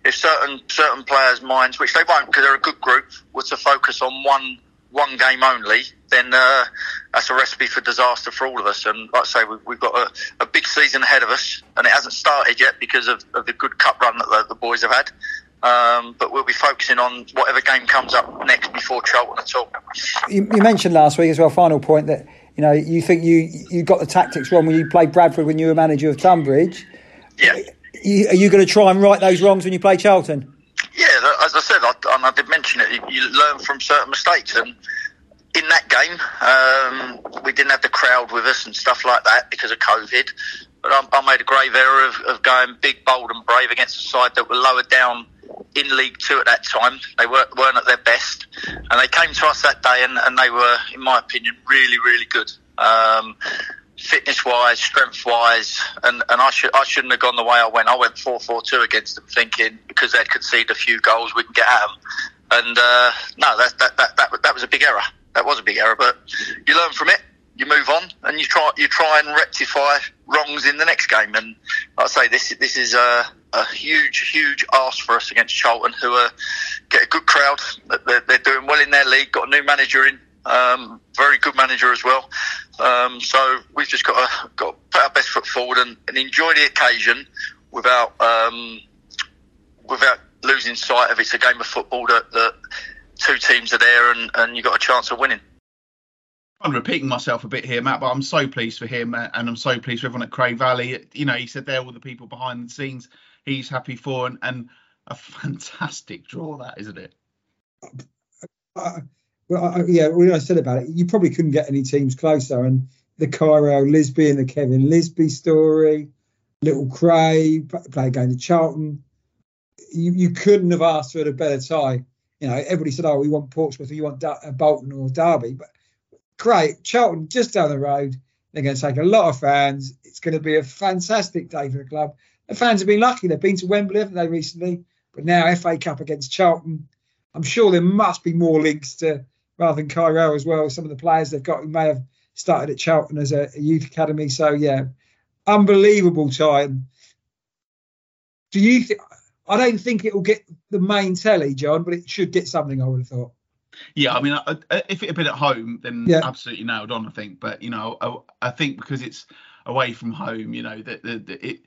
if certain certain players' minds, which they won't because they're a good group, were to focus on one one game only, then uh, that's a recipe for disaster for all of us. And like I say, we've, we've got a, a big season ahead of us, and it hasn't started yet because of, of the good cup run that the, the boys have had. Um, but we'll be focusing on whatever game comes up next before Charlton at all. You, you mentioned last week as well. Final point that you know you think you you got the tactics wrong when you played Bradford when you were manager of Tonbridge. Yeah. You, are you going to try and right those wrongs when you play Charlton? Yeah, as I said, I, and I did mention it, you learn from certain mistakes. And in that game, um, we didn't have the crowd with us and stuff like that because of COVID. But I, I made a grave error of, of going big, bold, and brave against a side that were lower down in League Two at that time. They weren't, weren't at their best. And they came to us that day, and, and they were, in my opinion, really, really good. Um, fitness wise, strength wise, and, and I should I shouldn't have gone the way I went. I went 4 4 2 against them, thinking because they'd conceded a few goals, we can get at them. And uh, no, that, that, that, that, that was a big error. That was a big error, but you learn from it, you move on, and you try you try and rectify wrongs in the next game. And I say, this this is a, a huge, huge ask for us against Charlton, who are get a good crowd. They're, they're doing well in their league. Got a new manager in, um, very good manager as well. Um, so we've just got to got to put our best foot forward and, and enjoy the occasion without um, without losing sight of it's a game of football that, that two teams are there and, and you've got a chance of winning. I'm repeating myself a bit here, Matt, but I'm so pleased for him uh, and I'm so pleased for everyone at Cray Valley. You know, he said there were all the people behind the scenes he's happy for and, and a fantastic draw that, isn't it? Uh, well, I, yeah, when I said about it, you probably couldn't get any teams closer. And the Cairo Lisbie and the Kevin Lisbie story, Little Cray, play going to Charlton. You, you couldn't have asked for a better tie. You know, everybody said, "Oh, we want Portsmouth, or you want uh, Bolton or Derby," but great, Charlton just down the road. They're going to take a lot of fans. It's going to be a fantastic day for the club. The fans have been lucky; they've been to Wembley, haven't they, recently? But now FA Cup against Charlton. I'm sure there must be more links to rather than Cairo as well. Some of the players they've got who may have started at Charlton as a, a youth academy. So yeah, unbelievable time. Do you think? I don't think it will get the main telly, John, but it should get something. I would have thought. Yeah, I mean, I, I, if it had been at home, then Yeah. absolutely nailed on. I think, but you know, I, I think because it's away from home, you know, that the, the, it.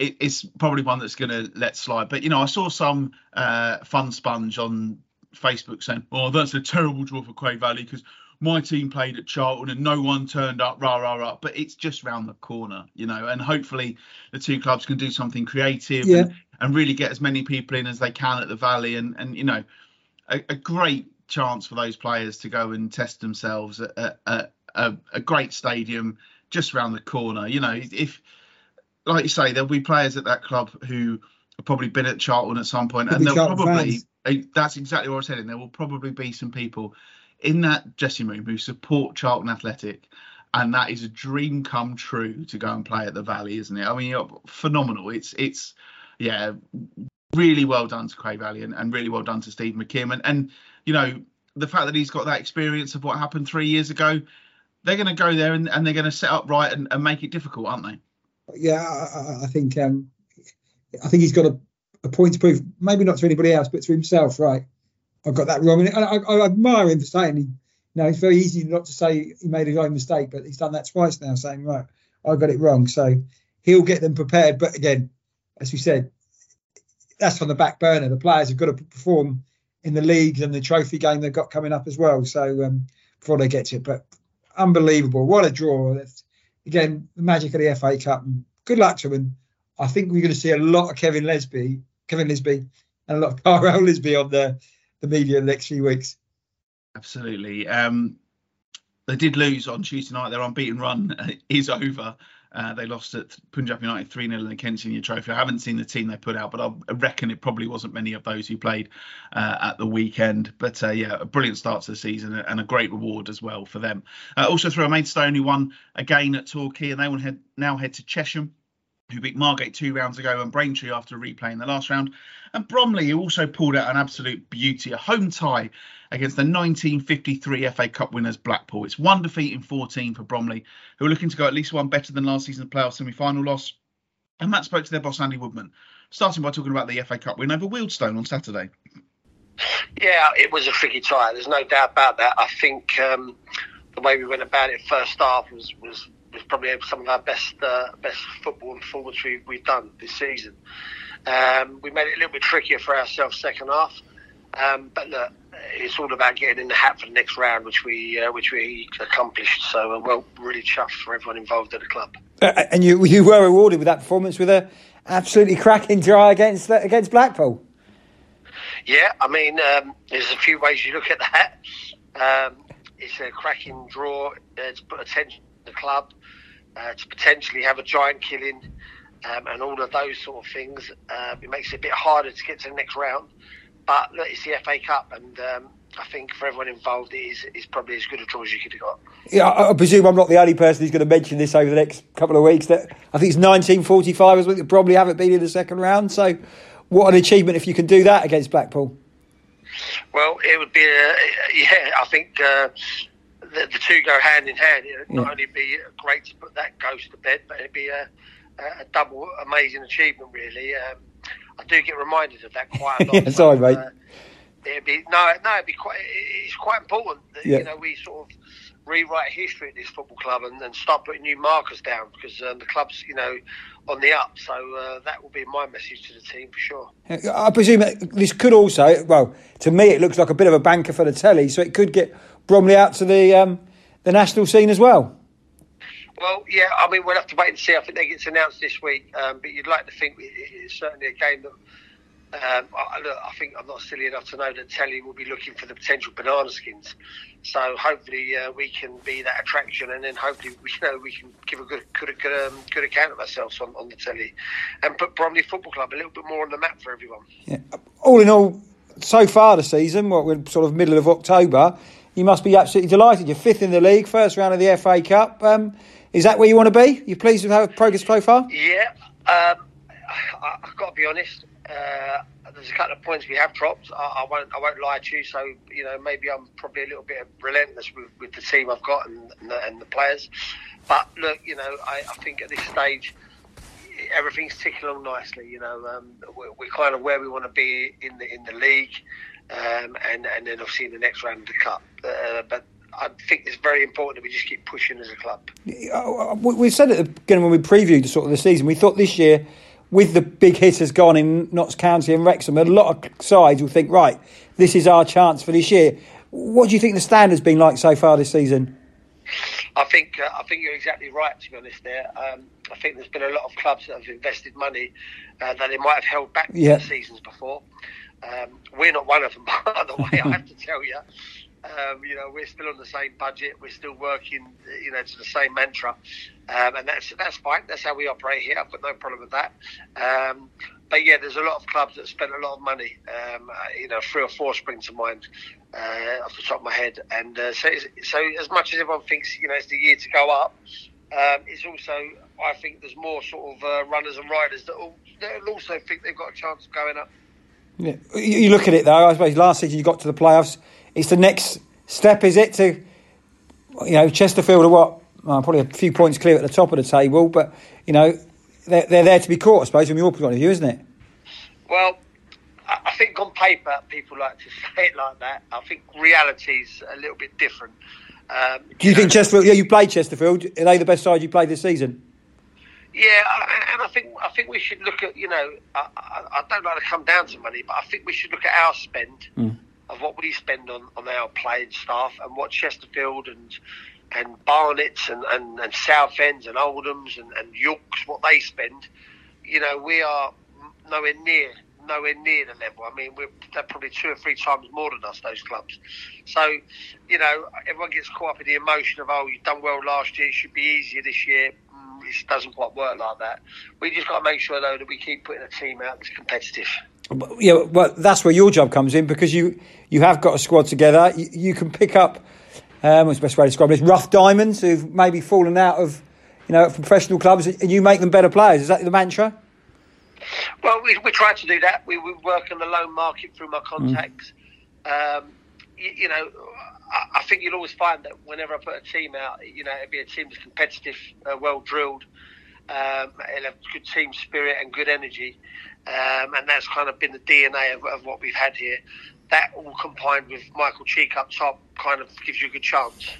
It, it's probably one that's going to let slide, but you know, I saw some uh, fun sponge on Facebook saying, "Oh, that's a terrible draw for Cray Valley because my team played at Charlton and no one turned up." Rah rah rah. But it's just round the corner, you know, and hopefully the two clubs can do something creative Yeah. and, and really get as many people in as they can at the Valley, and and you know, a, a great chance for those players to go and test themselves at, at, at a, great stadium just round the corner. You know, if like you say, there'll be players at that club who have probably been at Charlton at some point, and be there'll Charlton probably fans. that's exactly what I was saying. There will probably be some people in that dressing room who support Charlton Athletic. And that is a dream come true to go and play at the Valley, isn't it? I mean, you're phenomenal. It's it's yeah, really well done to Cray Valley and really well done to Steve McKimm. And, and you know, the fact that he's got that experience of what happened three years ago, they're going to go there and, and they're going to set up right and, and, make it difficult, aren't they? Yeah, I, I think um, I think he's got a, a, point to prove, maybe not to anybody else, but to himself. Right, I've got that wrong, and I, I, I admire him for saying he. You know, it's very easy not to say he made his own mistake, but he's done that twice now, saying right, I got it wrong. So he'll get them prepared. But again, as we said, that's on the back burner. The players have got to perform in the league and the trophy game they've got coming up as well. So um, before they get to it, but unbelievable, what a draw! That's, again, the magic of the FA Cup. And good luck to them. I think we're going to see a lot of Kevin Lesby, Kevin Lisbie, and a lot of Carl Lisby on the the media in the next few weeks. Absolutely. Um, they did lose on Tuesday night. Their unbeaten run is over. Uh, they lost at Punjab United 3 0 in the Kent Senior Trophy. I haven't seen the team they put out, but I reckon it probably wasn't many of those who played uh, at the weekend. But uh, yeah, a brilliant start to the season and a great reward as well for them. Uh, also, through a Maidstone who won again at Torquay, and they will head, now head to Chesham who beat Margate two rounds ago, and Braintree after replaying the last round. And Bromley, who also pulled out an absolute beauty, a home tie against the 1953 FA Cup winners Blackpool. It's one defeat in 14 for Bromley, who are looking to go at least one better than last season's playoff semi-final loss. And Matt spoke to their boss Andy Woodman, starting by talking about the FA Cup win over Wealdstone on Saturday. Yeah, it was a tricky tie. There's no doubt about that. I think um, the way we went about it first half was was was probably some of our best uh, best football and performance we, we've done this season. Um, we made it a little bit trickier for ourselves second half, um, but look, it's all about getting in the hat for the next round, which we uh, which we accomplished. So, uh, well, really chuffed for everyone involved at the club. Uh, and you you were rewarded with that performance with a absolutely cracking try against against Blackpool. Yeah, I mean, um, there's a few ways you look at that. Um, it's a cracking draw. It's put attention to the club uh, to potentially have a giant killing um, and all of those sort of things. Uh, it makes it a bit harder to get to the next round. But look, it's the FA Cup, and um, I think for everyone involved, it is, it's probably as good a draw as you could have got. Yeah, I, I presume I'm not the only person who's going to mention this over the next couple of weeks. That I think it's 1945 as well. Probably haven't been in the second round. So, what an achievement if you can do that against Blackpool. Well, it would be, a, yeah, I think uh, the, the, two go hand in hand. It would not yeah. only be great to put that ghost to bed, but it'd be a, a double amazing achievement, really. Um, I do get reminded of that quite a lot. yeah, sorry, mate. Uh, it'd be no, no, it'd be quite. It's quite important that yeah. you know we sort of rewrite history at this football club and, and start putting new markers down because um, the club's you know on the up. So uh, that will be my message to the team for sure. I presume this could also, well, to me it looks like a bit of a banker for the telly, so it could get Bromley out to the um, the national scene as well. Well, yeah, I mean, we'll have to wait and see. I think they get announced this week, um, but you'd like to think it's certainly a game that. Um, I, look, I think I'm not silly enough to know that Telly will be looking for the potential banana skins. So hopefully uh, we can be that attraction, and then hopefully we you know we can give a good good good, um, good account of ourselves on, on the telly, and put Bromley Football Club a little bit more on the map for everyone. Yeah. All in all, so far the season, what we're sort of middle of October, you must be absolutely delighted. You're fifth in the league, first round of the FA Cup. Um, is that where you want to be? You pleased with how progress so far? Yeah, um, I, have got to be honest. Uh, there's a couple of points we have dropped. I, I, won't. I won't lie to you. So you know, maybe I'm probably a little bit relentless with, with the team I've got and, and, the, and the players. But look, you know, I, I, think at this stage everything's ticking along nicely. You know, um, we're, we're, kind of where we want to be in the in the league, um, and and then obviously in the next round of the cup. Uh, but I think it's very important that we just keep pushing as a club. We said at the beginning when we previewed the sort of the season, we thought this year, with the big hitters gone in Notts County and Wrexham, a lot of sides will think, right, this is our chance for this year. What do you think the standard's been like so far this season? I think uh, I think you're exactly right. To be honest, there. Um, I think there's been a lot of clubs that have invested money uh, that they might have held back yeah. seasons before. Um, we're not one of them, by the way. I have to tell you. Um, you know, we're still on the same budget. We're still working, you know, to the same mantra, um, and that's that's fine. That's how we operate here. I've got no problem with that. Um, but yeah, there's a lot of clubs that spend a lot of money. Um, uh, you know, three or four spring to mind uh, off the top of my head. And uh, so, so as much as everyone thinks, you know, it's the year to go up, um, it's also I think there's more sort of uh, runners and riders that will that also think they've got a chance of going up. Yeah. You look at it though. I suppose last season you got to the playoffs. It's the next step, is it? To you know, Chesterfield are what well, probably a few points clear at the top of the table, but you know they're, they're there to be caught, I suppose, from your point of view, isn't it? Well, I think on paper people like to say it like that. I think reality's a little bit different. Um, Do you, you think know, Chesterfield? Yeah, you played Chesterfield. Are they the best side you played this season? Yeah, and I think I think we should look at you know I, I, I don't like to come down to money, but I think we should look at our spend mm. Of what we spend on, on our playing staff and what Chesterfield and and Barnet's and, and, and Southends and Oldhams and, and Yorks what they spend. You know, we are nowhere near nowhere near the level. I mean, we're they're probably two or three times more than us, those clubs. So, you know, everyone gets caught up in the emotion of, oh, you've done well last year, it should be easier this year. Mm, it doesn't quite work like that. We just got to make sure, though, that we keep putting a team out that's competitive. Yeah, well, that's where your job comes in because you you have got a squad together. You, you can pick up, um, what's the best way to describe this, rough diamonds who've maybe fallen out of, you know, professional clubs, and you make them better players. Is that the mantra? Well, we, we try to do that. We, we work on the loan market through my contacts. Mm. Um, you, you, know, I, I, think you'll always find that whenever I put a team out, you know, it'll be a team that's competitive, uh, well drilled, um, it'll have good team spirit and good energy. Um, and that's kind of been the DNA of, of, what we've had here. That all combined with Michael Cheek up top kind of gives you a good chance.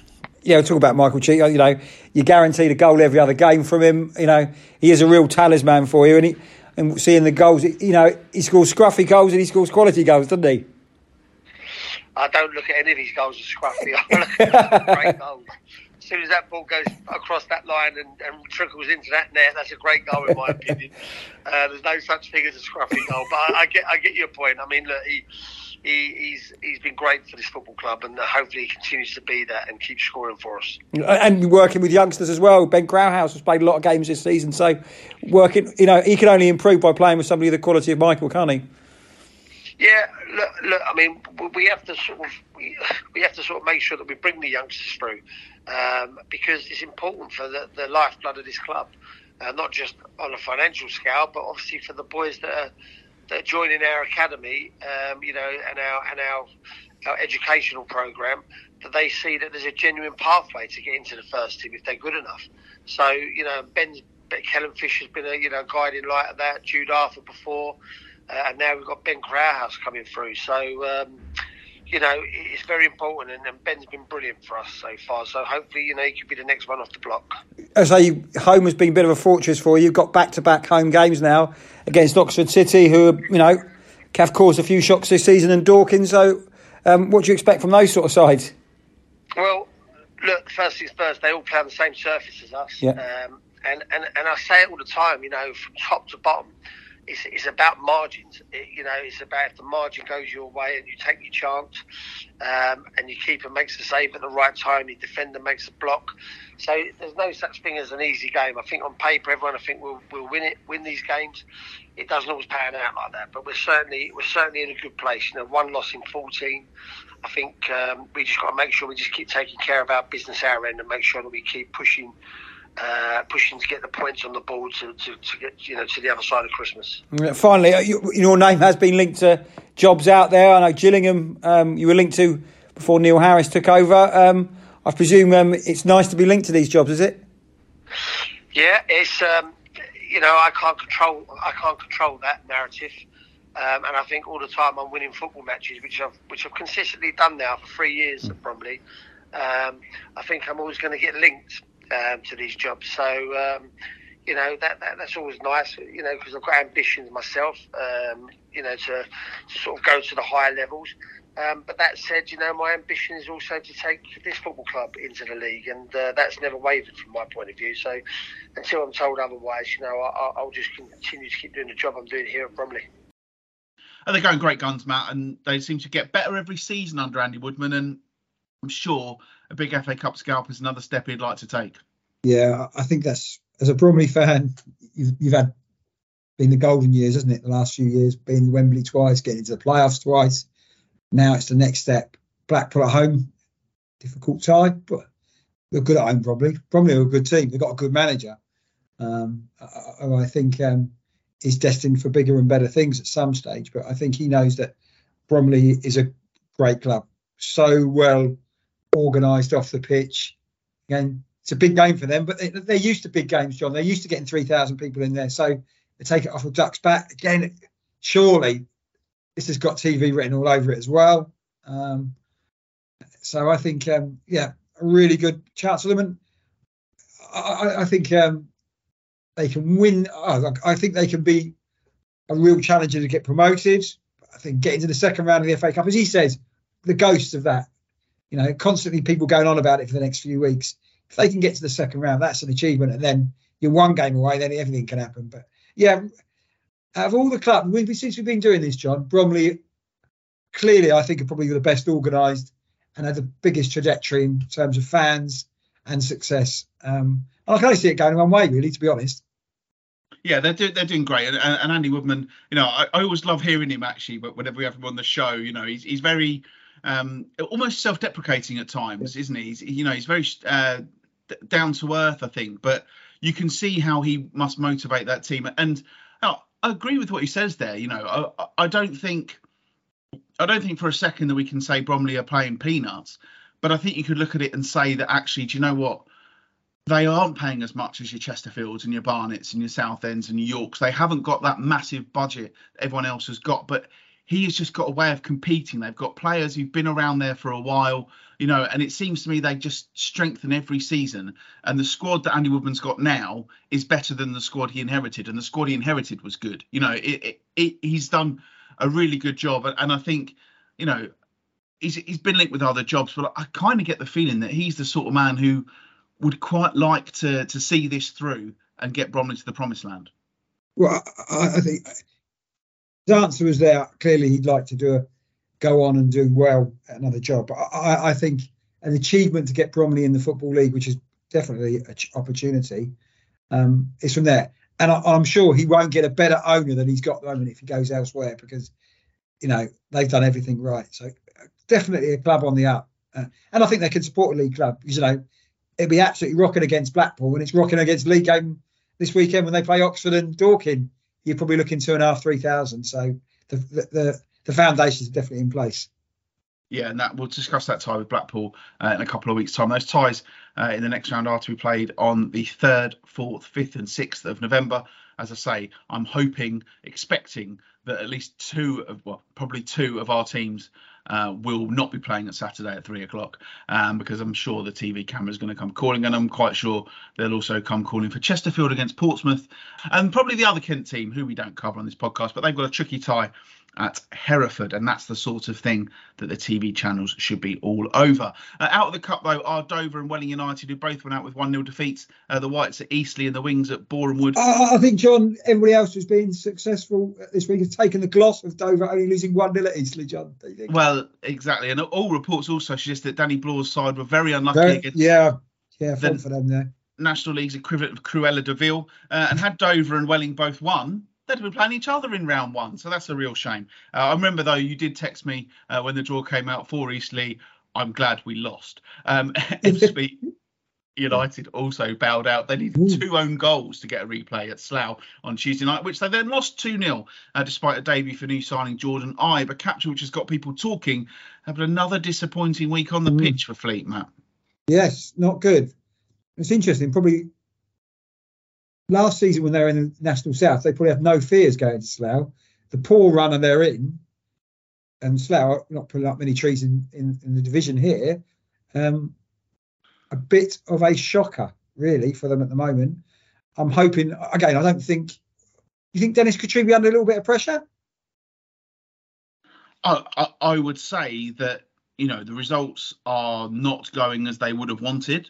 Yeah, we'll talk about Michael Cheek. You know, you're guaranteed a goal every other game from him. You know, he is a real talisman for you, and he and seeing the goals. You know, he scores scruffy goals and he scores quality goals, doesn't he? I don't look at any of his goals as scruffy. I look at great goals. As soon as that ball goes across that line and, and trickles into that net, that's a great goal in my opinion. Uh, there's no such thing as a scruffy goal, but I, I, get I get your point. I mean, look, he he, he's he's been great for this football club, and hopefully he continues to be that and keep scoring for us. And working with youngsters as well. Ben Krauhaus has played a lot of games this season, so working, you know, he can only improve by playing with somebody of the quality of Michael, can't he? Yeah, look, look. I mean, we have to sort of we, we have to sort of make sure that we bring the youngsters through um, because it's important for the, the lifeblood of this club, uh, not just on a financial scale, but obviously for the boys that are that are joining our academy, um, you know, and our and our our educational program, that they see that there's a genuine pathway to get into the first team if they're good enough. So, you know, Ben's Kellen Fisher has been a you know guiding light of that. Jude Arthur before, uh, and now we've got Ben Krauhaus coming through. So. Um, you know, it's very important, and, and, Ben's been brilliant for us so far. So hopefully, you know, he could be the next one off the block. As I home has been a bit of a fortress for you. You've got back-to-back home games now against Oxford City, who you know have caused a few shocks this season, and Dorking. So, um, what do you expect from those sort of sides? Well, look, first things first, they all play on the same surface as us. Yeah. Um, and, and, and I say it all the time, you know, from top to bottom it's, it's about margins. It, you know, it's about if the margin goes your way and you take your chance, um, and your keeper makes the save at the right time, your defender makes a block. So there's no such thing as an easy game. I think on paper, everyone I think will will win it, win these games. It doesn't always pan out like that, but we're certainly we're certainly in a good place. You know, one loss in 14. I think um, we just got to make sure we just keep taking care of our business our end and make sure that we keep pushing uh, pushing to get the points on the board to, to, to, get you know to the other side of Christmas. Finally, uh, your name has been linked to jobs out there. I know Gillingham um, you were linked to before Neil Harris took over. Um, I presume um, it's nice to be linked to these jobs, is it? Yeah, it's um, you know I can't control I can't control that narrative. Um, and I think all the time I'm winning football matches, which I've which I've consistently done now for three years, mm. probably. Um, I think I'm always going to get linked um, to these jobs. So, um, you know, that, that, that's always nice, you know, because I've got ambitions myself, um, you know, to, to, sort of go to the higher levels. Um, but that said, you know, my ambition is also to take this football club into the league, and uh, that's never wavered from my point of view. So, until I'm told otherwise, you know, I, will just continue to keep doing the job I'm doing here at Bromley. And they're going great guns, Matt, and they seem to get better every season under Andy Woodman. And I'm sure a big FA Cup scalp is another step he'd like to take. Yeah, I think that's as a Bromley fan, you've, you've had been the golden years, hasn't it? The last few years, being Wembley twice, getting into the playoffs twice. Now it's the next step. Blackpool at home, difficult tie, but they're good at home. Bromley, Bromley are a good team. They've got a good manager. Um, I, I think um, is destined for bigger and better things at some stage. But I think he knows that Bromley is a great club, so well organised off the pitch. Again, it's a big game for them, but they, they're used to big games, John. They're used to getting three thousand people in there, so they take it off of Ducks back again. Surely, this has got TV written all over it as well. Um, so I think, um, yeah, a really good chance for them, and I, I think um, they can win. I think they can be a real challenger to get promoted. I think getting to the second round of the FA Cup, as he says, the ghosts of that. You know, constantly people going on about it for the next few weeks. If they can get to the second round, that's an achievement. And then you're one game away, then everything can happen. But yeah, out of all the clubs, since we've been doing this, John, Bromley clearly, I think, are probably the best organised and had the biggest trajectory in terms of fans and success. Um, and I can only see it going one way, really, to be honest. Yeah, they're do, they're doing great, and, and Andy Woodman, you know, I, I, always love hearing him actually. But whenever we have him on the show, you know, he's he's very um, almost self-deprecating at times, isn't he? He's, you know, he's very uh, down to earth, I think. But you can see how he must motivate that team, and oh, I agree with what he says there. You know, I, I don't think I don't think for a second that we can say Bromley are playing peanuts, but I think you could look at it and say that actually, do you know what? They aren't paying as much as your Chesterfields and your Barnets and your Southends and your Yorks. They haven't got that massive budget everyone else has got, but he has just got a way of competing. They've got players who've been around there for a while, you know, and it seems to me they just strengthen every season. And the squad that Andy Woodman's got now is better than the squad he inherited, and the squad he inherited was good. You know, it, it, it, he's done a really good job. And I think, you know, he's he's been linked with other jobs, but I kind of get the feeling that he's the sort of man who would quite like to to see this through and get Bromley to the promised land. Well, I, I think his answer was there. Clearly, he'd like to do a go on and do well at another job. But I, I think an achievement to get Bromley in the football league, which is definitely an opportunity, um, is from there and I, am sure he won't get a better owner than he's got at the moment if he goes elsewhere because you know they've done everything right. So definitely a club on the up, uh, and I think they can support a league club. You know, it'd be absolutely rocking against Blackpool, and it's rocking against league game this weekend when they play Oxford and Dorking. You're probably looking two and a half, three thousand. So the the the, the foundations are definitely in place. Yeah, and that we'll discuss that tie with Blackpool uh, in a couple of weeks' time. Those ties uh, in the next round are to be played on the third, fourth, fifth, and sixth of November. As I say, I'm hoping, expecting that at least two of, well, probably two of our teams uh, will not be playing at Saturday at three o'clock um, because I'm sure the TV camera is going to come calling, and I'm quite sure they'll also come calling for Chesterfield against Portsmouth, and probably the other Kent team who we don't cover on this podcast, but they've got a tricky tie at Hereford, and that's the sort of thing that the TV channels should be all over. Uh, out of the cup, though, are Dover and Welling United, who both went out with 1 0 defeats. Uh, the Whites at Eastleigh and the Wings at Boreham Wood. Uh, I think, John, everybody else who's been successful this week has taken the gloss of Dover only losing 1 0 at Eastleigh, John. Well, exactly. And all reports also suggest that Danny Blaw's side were very unlucky very, against. Yeah, yeah, fun the, for them there. National League's equivalent of Cruella de Vil. Uh, and had Dover and Welling both won, they'd be playing each other in round one. So that's a real shame. Uh, I remember though you did text me uh, when the draw came out for Eastleigh. I'm glad we lost. Um, United also bowed out. They needed two own goals to get a replay at Slough on Tuesday night, which they then lost 2 0, uh, despite a debut for new signing Jordan Ibe, a capture which has got people talking. But another disappointing week on the mm. pitch for Fleet, Matt. Yes, not good. It's interesting. Probably last season when they were in the National South, they probably had no fears going to Slough. The poor runner they're in, and Slough not putting up many trees in, in, in the division here. Um, a bit of a shocker, really, for them at the moment. I'm hoping again. I don't think. You think Dennis Critchley be under a little bit of pressure? I, I, I would say that you know the results are not going as they would have wanted.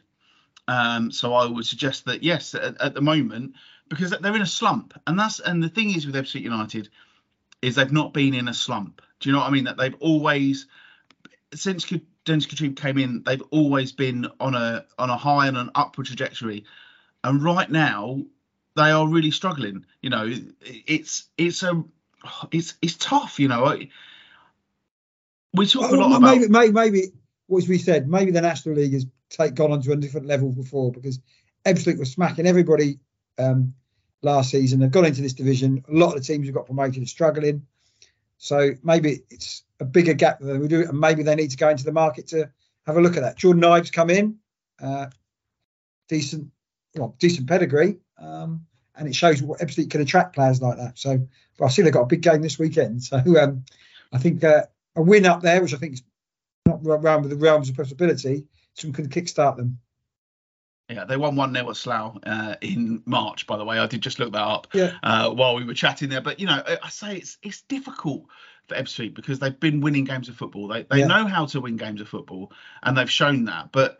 Um, so I would suggest that yes, at, at, the moment, because they're in a slump, and that's and the thing is with FC United is they've not been in a slump. Do you know what I mean? That they've always since Dennis Critchley came in, they've always been on a on a high and an upward trajectory, and right now they are really struggling. You know, it's it's a it's it's tough. You know, we talk a lot about maybe maybe, maybe what we said. Maybe the National League is take gone on to a different level before because Ebbsfleet was smacking everybody um, last season. They've gone into this division. A lot of the teams who got promoted are struggling. So maybe it's a bigger gap than we do, and maybe they need to go into the market to have a look at that. Jordan Ibe's come in, uh, decent, well, decent pedigree, um, and it shows what Ebbsfleet can attract players like that. So, but I see they've got a big game this weekend. So um, I think uh, a win up there, which I think is not around with the realms of possibility, some can kickstart them. Yeah, they won 1 0 at Slough uh, in March, by the way. I did just look that up Yeah. uh, while we were chatting there. But, you know, I- I say it's it's difficult for Ebbsfleet because they've been winning games of football. They, they Yeah. know how to win games of football and they've shown that. But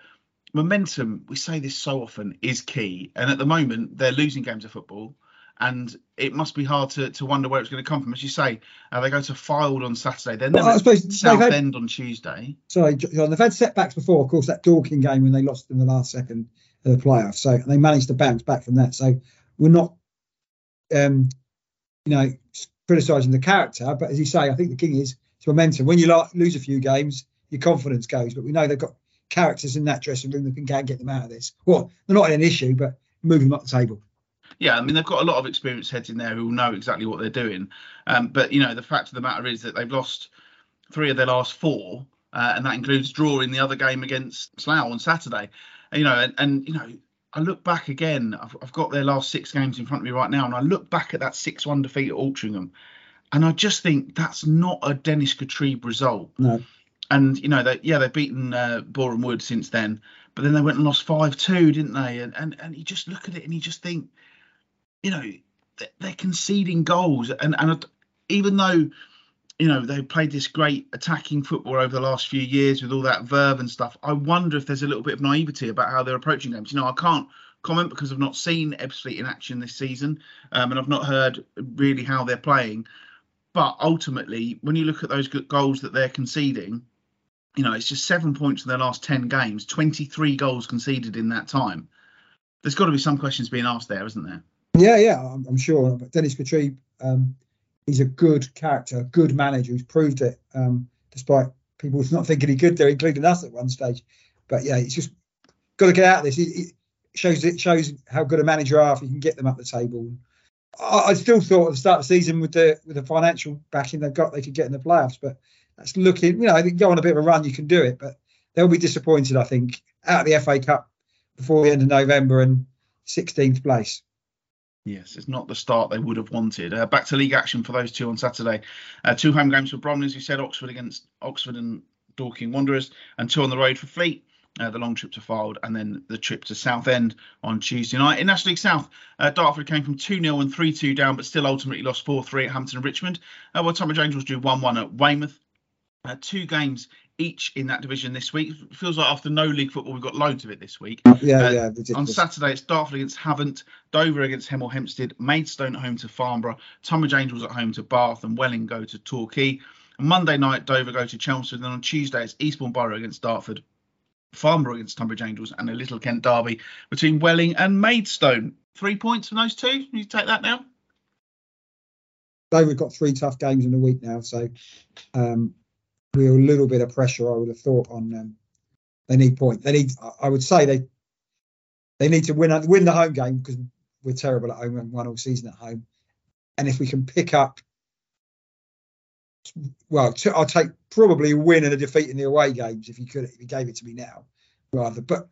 momentum, we say this so often, is key. And at the moment, they're losing games of football. And it must be hard to, to wonder where it's going to come from. As you say, uh, they go to Fylde on Saturday. Then Well, they're I suppose they've South had- End on Tuesday. Sorry, John, they've had setbacks before. Of course, that Dorking game when they lost in the last second of the playoffs. So they managed to bounce back from that. So we're not, um, you know, criticising the character, but as you say, I think the king is it's momentum. When you like, lose a few games, your confidence goes. But we know they've got characters in that dressing room that can, can get them out of this. Well, they're not an issue, but move them up the table. Yeah, I mean they've got a lot of experienced heads in there who will know exactly what they're doing. Um, but you know the fact of the matter is that they've lost three of their last four, uh, and that includes drawing the other game against Slough on Saturday. You know, and, and you know I look back again. I've, I've got their last six games in front of me right now, and I look back at that six-one defeat at Altrincham, and I just think that's not a Dennis Kutrieb result. No. And you know, they yeah they've beaten uh, Boreham Wood since then, but then they went and lost five-two, didn't they? And and and you just look at it and you just think you know they're conceding goals and and even though you know they played this great attacking football over the last few years with all that verve and stuff i wonder if there's a little bit of naivety about how they're approaching games. You know i can't comment because i've not seen ebbsfleet in action this season um, and i've not heard really how they're playing. But ultimately when you look at those goals that they're conceding you know it's just seven points in their last 10 games 23 goals conceded in that time. There's got to be some questions being asked there isn't there Yeah, yeah, I'm, I'm sure. But Dennis Kutrieb, um, he's a good character, good manager who's proved it, um, despite people not thinking he could there, including us at one stage. But yeah, he's just got to get out of this. It, shows it shows how good a manager are if you can get them up the table. I, I still thought at the start of the season with the with the financial backing they've got, they could get in the playoffs. But that's looking, you know, go on a bit of a run, you can do it. But they'll be disappointed, I think, out of the FA Cup before the end of November and 16th place. Yes, it's not the start they would have wanted. Uh, back to league action for those two on Saturday. Uh, two home games for Bromley, as you said, Oxford against Oxford and Dorking Wanderers, and two on the road for Fleet. Uh, the long trip to Fylde and then the trip to Southend on Tuesday night. In National League South, uh, Dartford came from 2 0 and 3 2 down, but still ultimately lost 4 3 at Hampton and Richmond. Uh, while Tonbridge Angels drew 1 1 at Weymouth. Uh, two games each in that division this week. It feels like after no league football, we've got loads of it this week. Yeah, Uh, yeah, On. Saturday, it's Dartford against Havant, Dover against Hemel Hempstead, Maidstone at home to Farnborough, Tonbridge Angels at home to Bath, and Welling go to Torquay. On Monday night, Dover go to Chelmsford, and then on Tuesday, it's Eastbourne Borough against Dartford, Farnborough against Tonbridge Angels, and a Little Kent derby between Welling and Maidstone. Three points from those two. You take that now. Dover got three tough games in a week now, so um, a little bit of pressure. I would have thought on them. They need point. They need. I- I would say they they need to win win the home game because we're terrible at home and won all season at home. And if we can pick up, well, t- I'll take probably a win and a defeat in the away games if you could. If you gave it to me now, rather. But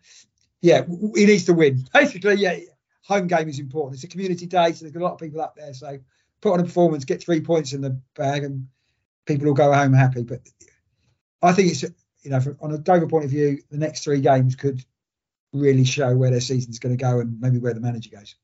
yeah, he needs to win. Basically, yeah, home game is important. It's a community day, so there's a lot of people up there. So put on a performance, get three points in the bag, and people will go home happy. But I think it's you know, from, on a Dover point of view, the next three games could really show where their season's going to go and maybe where the manager goes.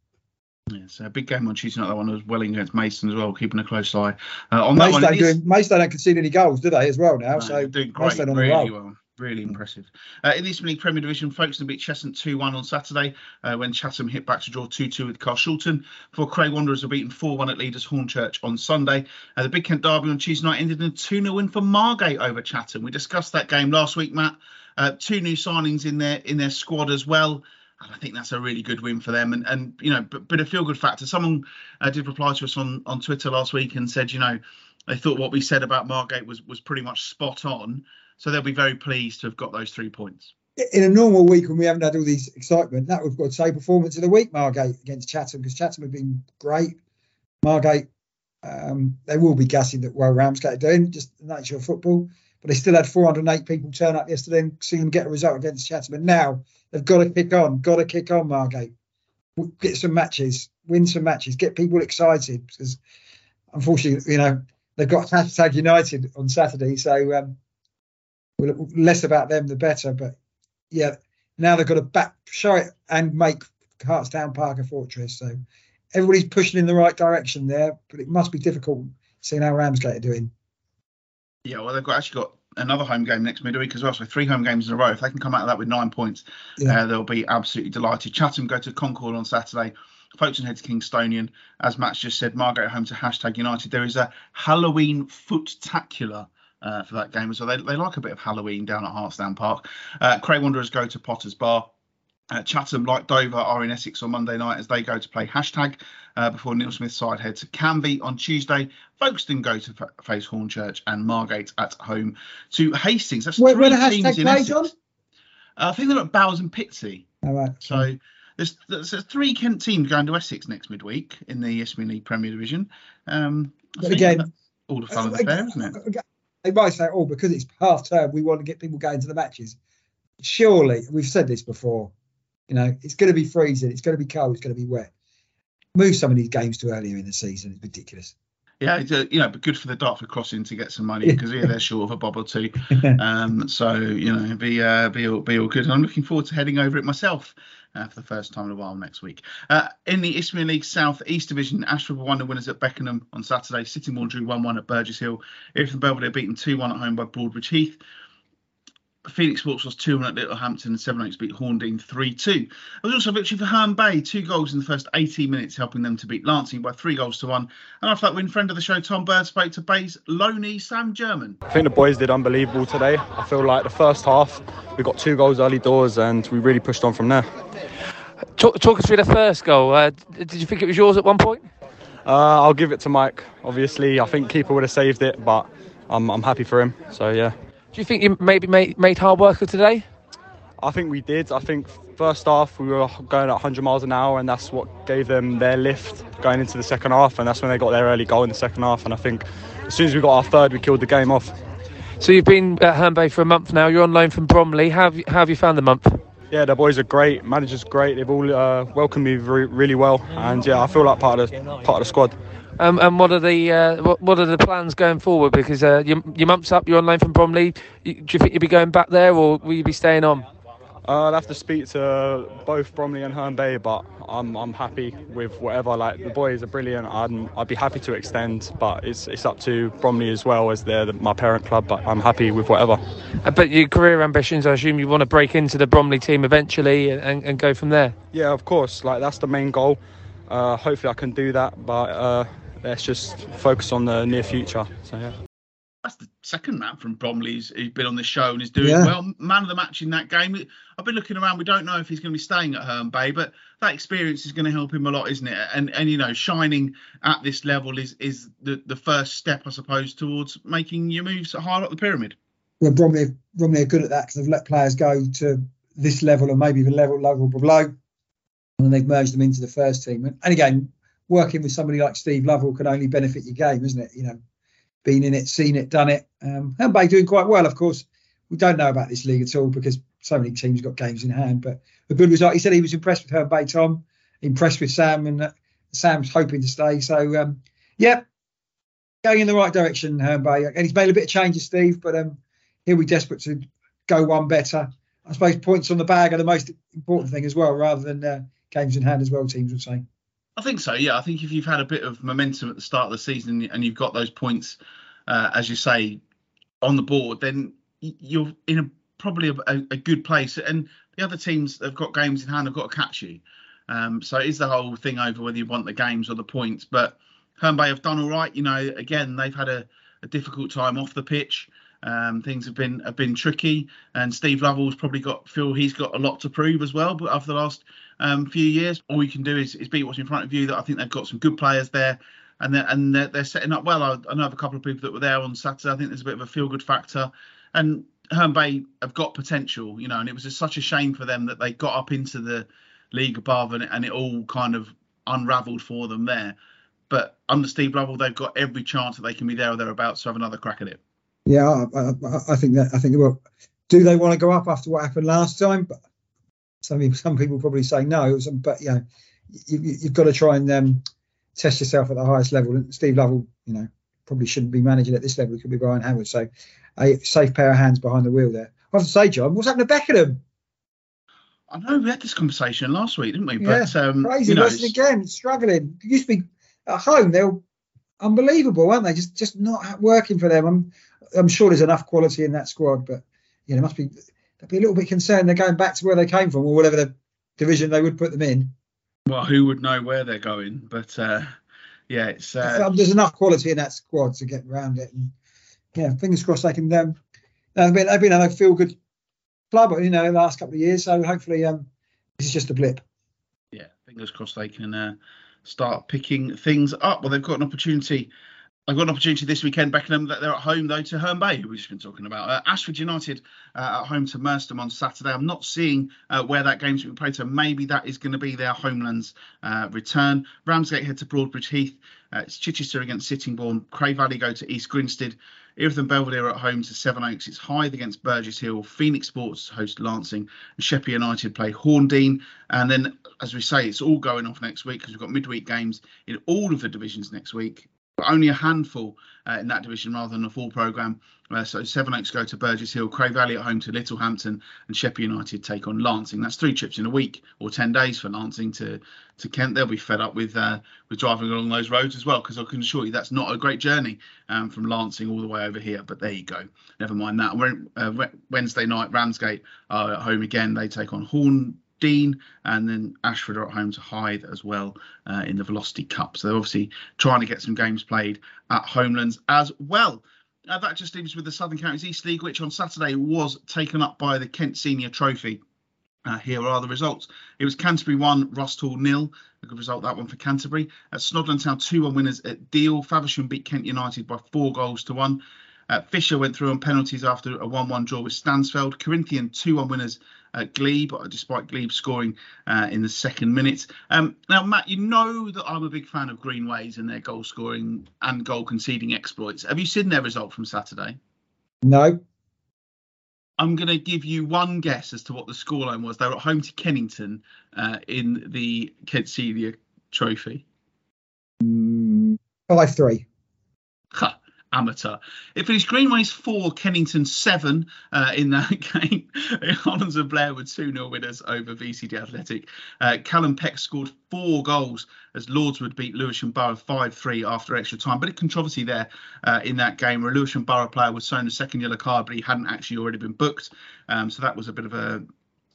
Yes, a big game on Tuesday night. That one was Welling against Maidstone as well, keeping a close eye uh, on that one. Maidstone, it is- doing, don't concede any goals, do they, as well now? No, so doing great, Maidstone on the really roll. well. Really impressive. Uh, in the Isthmian League Premier Division, Folkestone beat Cheshunt 2 1 on Saturday uh, when Chatham hit back to draw 2 2 with Carshalton. Before Cray Wanderers were beaten 4 1 at Leaders Hornchurch on Sunday. Uh, the Big Kent Derby on Tuesday night ended in a 2 0 win for Margate over Chatham. We discussed that game last week, Matt. Uh, two new signings in their in their squad as well. And I think that's a really good win for them. And, and you know, but, but a feel good factor. Someone uh, did reply to us on, on Twitter last week and said, you know, they thought what we said about Margate was was pretty much spot on. So they'll be very pleased to have got those three points. in a normal week when we haven't had all these excitement, that we've got to say performance of the week, Margate against Chatham, because Chatham have been great. Margate, um, they will be gassing that well Ramsgate are doing, just the nature of football. But they still had 408 people turn up yesterday and see them get a result against Chatham. And now they've got to kick on, got to kick on, Margate. Get some matches, win some matches, get people excited because unfortunately, you know, they've got hashtag United on Saturday. So um, less about them, the better. But yeah, now they've got to back, show it and make Hartsdown Park a fortress. So everybody's pushing in the right direction there, but it must be difficult seeing how Ramsgate are doing. Yeah, well, they've got actually got another home game next midweek as well. So three home games in a row. If they can come out of that with nine points, yeah. uh, they'll be absolutely delighted. Chatham go to Concord on Saturday. Folkestone head to Kingstonian. As Matt just said, Margate home to hashtag United. There is a Halloween foot-tacular uh, for that game as well. They, they like a bit of Halloween down at Hartsdown Park. Uh, Cray Wanderers go to Potter's Bar. Uh, Chatham, like Dover, are in Essex on Monday night as they go to play hashtag uh, before Neil Smith's side head to Canvey on Tuesday. Folkestone go to f- face Hornchurch and Margate at home to Hastings. That's where, three teams in play, Essex. Uh, I think they're at Bowers and Pitsea. All right. So there's, there's, three Kent teams going to Essex next midweek in the Isthmian League Premier Division. Um, again- all the fun of the fair, isn't it? They might say, oh, because it's half term, we want to get people going to the matches. Surely, we've said this before, you know, it's going to be freezing, it's going to be cold, it's going to be wet. Move some of these games to earlier in the season. It's ridiculous. Yeah, it's, uh, you know, but good for the Dartford Crossing to get some money because yeah, they're short of a bob or two. Um, so you know, be uh, be all, be all good. And I'm looking forward to heading over it myself uh, for the first time in a while next week. Uh, in the Isthmian League South East Division, Ashford were one of the winners at Beckenham on Saturday. Sittingbourne drew 1-1 at Burgess Hill. Erith and Belvedere beaten 2-1 at home by Broadbridge Heath. Phoenix Sports was 2 1 at Littlehampton and Sevenoaks beat Horndean 3 2. There was also a victory for Herne Bay, two goals in the first 18 minutes, helping them to beat Lancing by three goals to one. And after that win, friend of the show, Tom Bird, spoke to Bay's Loney Sam German. I think the boys did unbelievable today. I feel like the first half we got two goals early doors and we really pushed on from there. Talk, talk us through the first goal. Uh, did you think it was yours at one point? Uh, I'll give it to Mike. Obviously, I think keeper would have saved it, but I'm, I'm happy for him. So yeah, Do you think you maybe made, made hard work of today? I think we did. I think first half we were going at 100 miles an hour, and that's what gave them their lift going into the second half, and that's when they got their early goal in the second half. And I think as soon as we got our third, we killed the game off. So you've been at Herne Bay for a month now. You're on loan from Bromley. How have you, how have you found the month? Yeah, the boys are great. Manager's great. They've all uh, welcomed me re- really well, and yeah, I feel like part of the part of the squad. Um, and what are the uh, what, what are the plans going forward? Because uh, your, your month's up. You're on loan from Bromley. Do you think you'll be going back there, or will you be staying on? Uh, I'll have to speak to both Bromley and Herne Bay, but I'm I'm happy with whatever. Like the boys are brilliant. I'd I'd be happy to extend, but it's it's up to Bromley as well as they're the, my parent club. But I'm happy with whatever. Uh, But your career ambitions, I assume you want to break into the Bromley team eventually and, and, and go from there. Yeah, of course. Like that's the main goal. Uh, hopefully I can do that, but uh, let's just focus on the near future. So yeah. That's the second man from Bromley who's, been on the show and is doing Yeah. well. Man of the match in that game. I've been looking around. We don't know if he's going to be staying at Herne Bay, but that experience is going to help him a lot, isn't it? And and you know, shining at this level is is the, the first step, I suppose, towards making your moves higher up the pyramid. Well, Bromley, Bromley are good at that because they've let players go to this level and maybe even level level below, and then they've merged them into the first team. And, and again, working with somebody like Steve Lovell can only benefit your game, isn't it? You know, been in it, seen it, done it. Um, Herne Bay doing quite well, of course. We don't know about this league at all because so many teams got games in hand. But a good result. He said he was impressed with Herne Bay, Tom. Impressed with Sam, and uh, Sam's hoping to stay. So, um, yeah, going in the right direction, Herne Bay. And he's made a bit of changes, Steve, but um, he'll be desperate to go one better. I suppose points on the bag are the most important thing as well, rather than uh, games in hand as well. Teams would say. I think so. Yeah, I think if you've had a bit of momentum at the start of the season and you've got those points, uh, as you say, on the board, then you're in a probably a, a, good place. And the other teams have got games in hand have got to catch you. Um, so it is the whole thing over whether you want the games or the points. But Herne Bay have done all right. You know, again they've had a, a difficult time off the pitch. Um, things have been have been tricky, and Steve Lovell's probably got feel he's got a lot to prove as well. But after the last um, few years, all you can do is, is beat what's in front of you. That I think they've got some good players there, and they're, and they're, they're setting up well. I, I know of a couple of people that were there on Saturday. I think there's a bit of a feel good factor, and Herne Bay have got potential, you know, and it was just such a shame for them that they got up into the league above and, and it all kind of unravelled for them there. But under Steve Lovell, they've got every chance that they can be there or thereabouts to have another crack at it. Yeah, I, I, I think that I think well, do they want to go up after what happened last time? Some people, some people probably say no. But you know, you, have got to try and um, test yourself at the highest level. And Steve Lovell, you know, probably shouldn't be managing at this level. It could be Brian Howard. So a safe pair of hands behind the wheel there. I have to say, John, what's happened to Beckenham? I know we had this conversation last week, didn't we? Yeah, but um, crazy. You know, again, struggling. It used to be at home. They're unbelievable, aren't they? Just just not working for them. I'm I'm sure there's enough quality in that squad, but you know, must be they'd be a little bit concerned they're going back to where they came from or whatever the division they would put them in. Well, who would know where they're going? But uh, yeah, it's uh, there's enough quality in that squad to get around it. And yeah, fingers crossed they can. Um, they've been they've been a feel good club, you know, the last couple of years. So hopefully, um, this is just a blip. Yeah, fingers crossed they can uh, start picking things up. Well, they've got an opportunity I've got an opportunity this weekend, Beckenham, that they're at home though to Herne Bay, who we've just been talking about. Uh, Ashford United uh, at home to Merstham on Saturday. I'm not seeing uh, where that game's being played, so maybe that is going to be their Homelands uh, return. Ramsgate head to Broadbridge Heath. Uh, it's Chichester against Sittingbourne. Cray Valley go to East Grinstead. And Belvedere at home to Sevenoaks. It's Hythe against Burgess Hill. Phoenix Sports host Lancing. And Sheppey United play Horndean. And then, as we say, it's all going off next week because we've got midweek games in all of the divisions next week but only a handful uh, in that division rather than a full programme. Uh, so Sevenoaks go to Burgess Hill, Cray Valley at home to Littlehampton, and Sheppey United take on Lancing. That's three trips in a week or ten days for Lancing to to Kent. They'll be fed up with uh, with driving along those roads as well, because I can assure you that's not a great journey um, from Lancing all the way over here. But there you go. Never mind that. Uh, Wednesday night, Ramsgate are at home again. They take on Horn Dean, and then Ashford are at home to Hythe as well uh, in the Velocity Cup. So they're obviously trying to get some games played at Homelands as well. Uh, that just leaves with the Southern Counties East League, which on Saturday was taken up by the Kent Senior Trophy. Uh, here are the results. It was Canterbury 1, Rusthall nil. A good result, that one for Canterbury. At Snodland Town 2 1 winners at Deal. Faversham beat Kent United by four goals to one. Uh, Fisher went through on penalties after a 1 1 draw with Stansfeld. Corinthian 2 1 winners at Glebe, despite Glebe scoring uh, in the second minute. Um, now, Matt, you know that I'm a big fan of Greenways and their goal scoring and goal conceding exploits. Have you seen their result from Saturday? No. I'm going to give you one guess as to what the scoreline was. They were at home to Kennington uh, in the Kent Senior Trophy. Mm, 5 3 amateur. It finished Greenways 4, Kennington 7 uh, in that game. Hollands and Blair were 2 0 winners over VCD Athletic. Uh, Callum Peck scored four goals as Lordswood beat Lewisham Borough 5 3 after extra time. Bit of controversy there uh, in that game where a Lewisham Borough player was shown a second yellow card, but he hadn't actually already been booked. Um, so that was a bit of a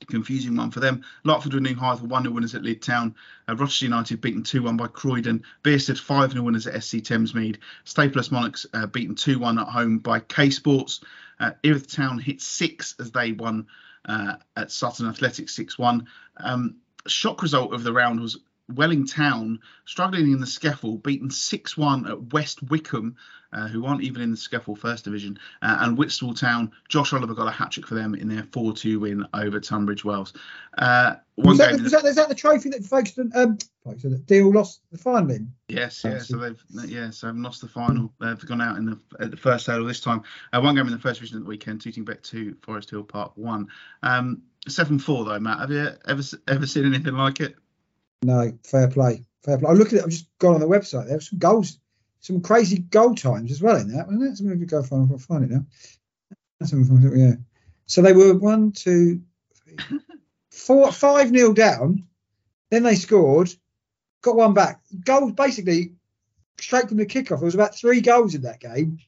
confusing one for them. Larkford winning for 1 0 winners at Lydd Town. Uh, Rochester United beaten 2 1 by Croydon. Bearsted 5 0 winners at SC Thamesmead. Staples Monarchs uh, beaten 2 1 at home by K Sports. Uh, Erith Town hit 6 as they won uh, at Sutton Athletics 6 1. Um, shock result of the round was Welling Town struggling in the SCEFL, beaten 6 1 at West Wickham, uh, who aren't even in the SCEFL First Division. Uh, and Whitstable Town, Josh Oliver got a hat trick for them in their 4 2 win over Tunbridge Wells. Uh, was, that the, was, that, is that the trophy that Folkestone, um, Folkestone Deal lost the final in? Yes, yeah. So they've yeah, so they've lost the final. They've gone out in the at the first hurdle this time. Uh, one game in the first division at the weekend, Tooting Bec 2, Forest Hill Park 1. Um, 7 4 though, Matt. Have you ever ever seen anything like it? No, fair play, fair play. I look at it. I've just gone on the website. There were some goals, some crazy goal times as well in that, wasn't it? So maybe go find, I'll find it now. Yeah. So they were one, two, three, four, five nil down. Then they scored, got one back. Goals basically straight from the kickoff. There was about three goals in that game.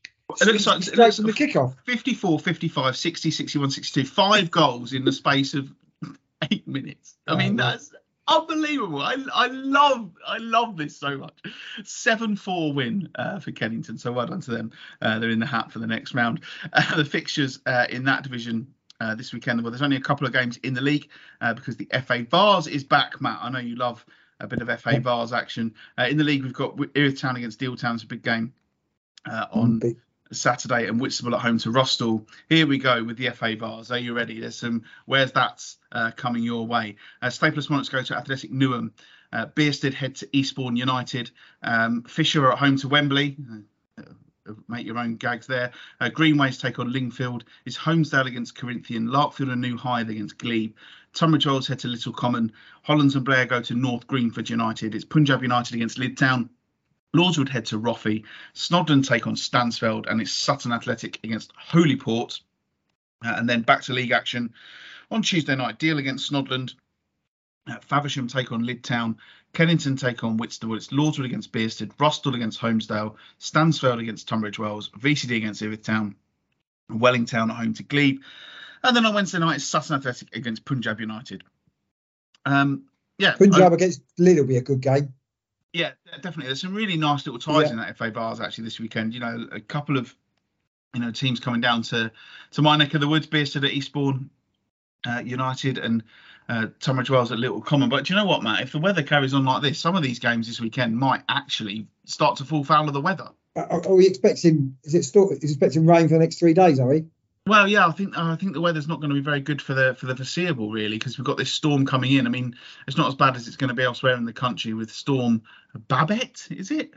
It looks like straight looks from the kickoff. 54, 55, 60, 61, 62. Five goals in the space of eight minutes. I mean, that's unbelievable. I, I love I love this so much. Seven four win uh, for Kennington. So well done to them. Uh, they're in the hat for the next round. Uh, the fixtures uh, in that division. Uh, this weekend, well, there's only a couple of games in the league uh, because the FA Vase is back. Matt, I know you love a bit of FA Vase action. in the league, we've got Erith Town against Deal Town. It's a big game on Saturday and Whitstable at home to Rusthall. Here we go with the FA Vase. Are you ready? There's some. Where's that uh, coming your way? Uh, Staples Monarchs go to Athletic Newham. Uh, Bearsted head to Eastbourne United. Um, Fisher are at home to Wembley. Uh, make your own gags there. Uh, Greenways take on Lingfield. It's Holmesdale against Corinthian. Larkfield and New Hythe against Glebe. Tunbridge Wells head to Little Common. Hollands and Blair go to North Greenford United. It's Punjab United against Lydd Town. Lordswood head to Roffey. Snodland take on Stansfeld. And it's Sutton Athletic against Holyport. Uh, and then back to league action on Tuesday night. Deal against Snodland. Uh, Faversham take on Lydd Town. Kennington take on Whitstable. It's Lordswood against Bearsted. Rusthall against Holmesdale. Stansfeld against Tunbridge Wells. VCD against Ivithtown. Welling Town at home to Glebe. And then on Wednesday night, it's Sutton Athletic against Punjab United. Um, yeah, Punjab I, against Lille will be a good game. Yeah, definitely. There's some really nice little ties Yeah. in that FA Vase actually this weekend. You know, a couple of you know teams coming down to to my neck of the woods, Bearsted at Eastbourne uh, United and uh, Tunbridge Wells at Little Common. But do you know what, Matt? If the weather carries on like this, some of these games this weekend might actually start to fall foul of the weather. Are, are we expecting? Is it still? Is expecting rain for the next three days? Are we? Well, yeah, I think I think the weather's not going to be very good for the for the foreseeable, really, because we've got this storm coming in. I mean, it's not as bad as it's going to be elsewhere in the country with Storm Babette, is it?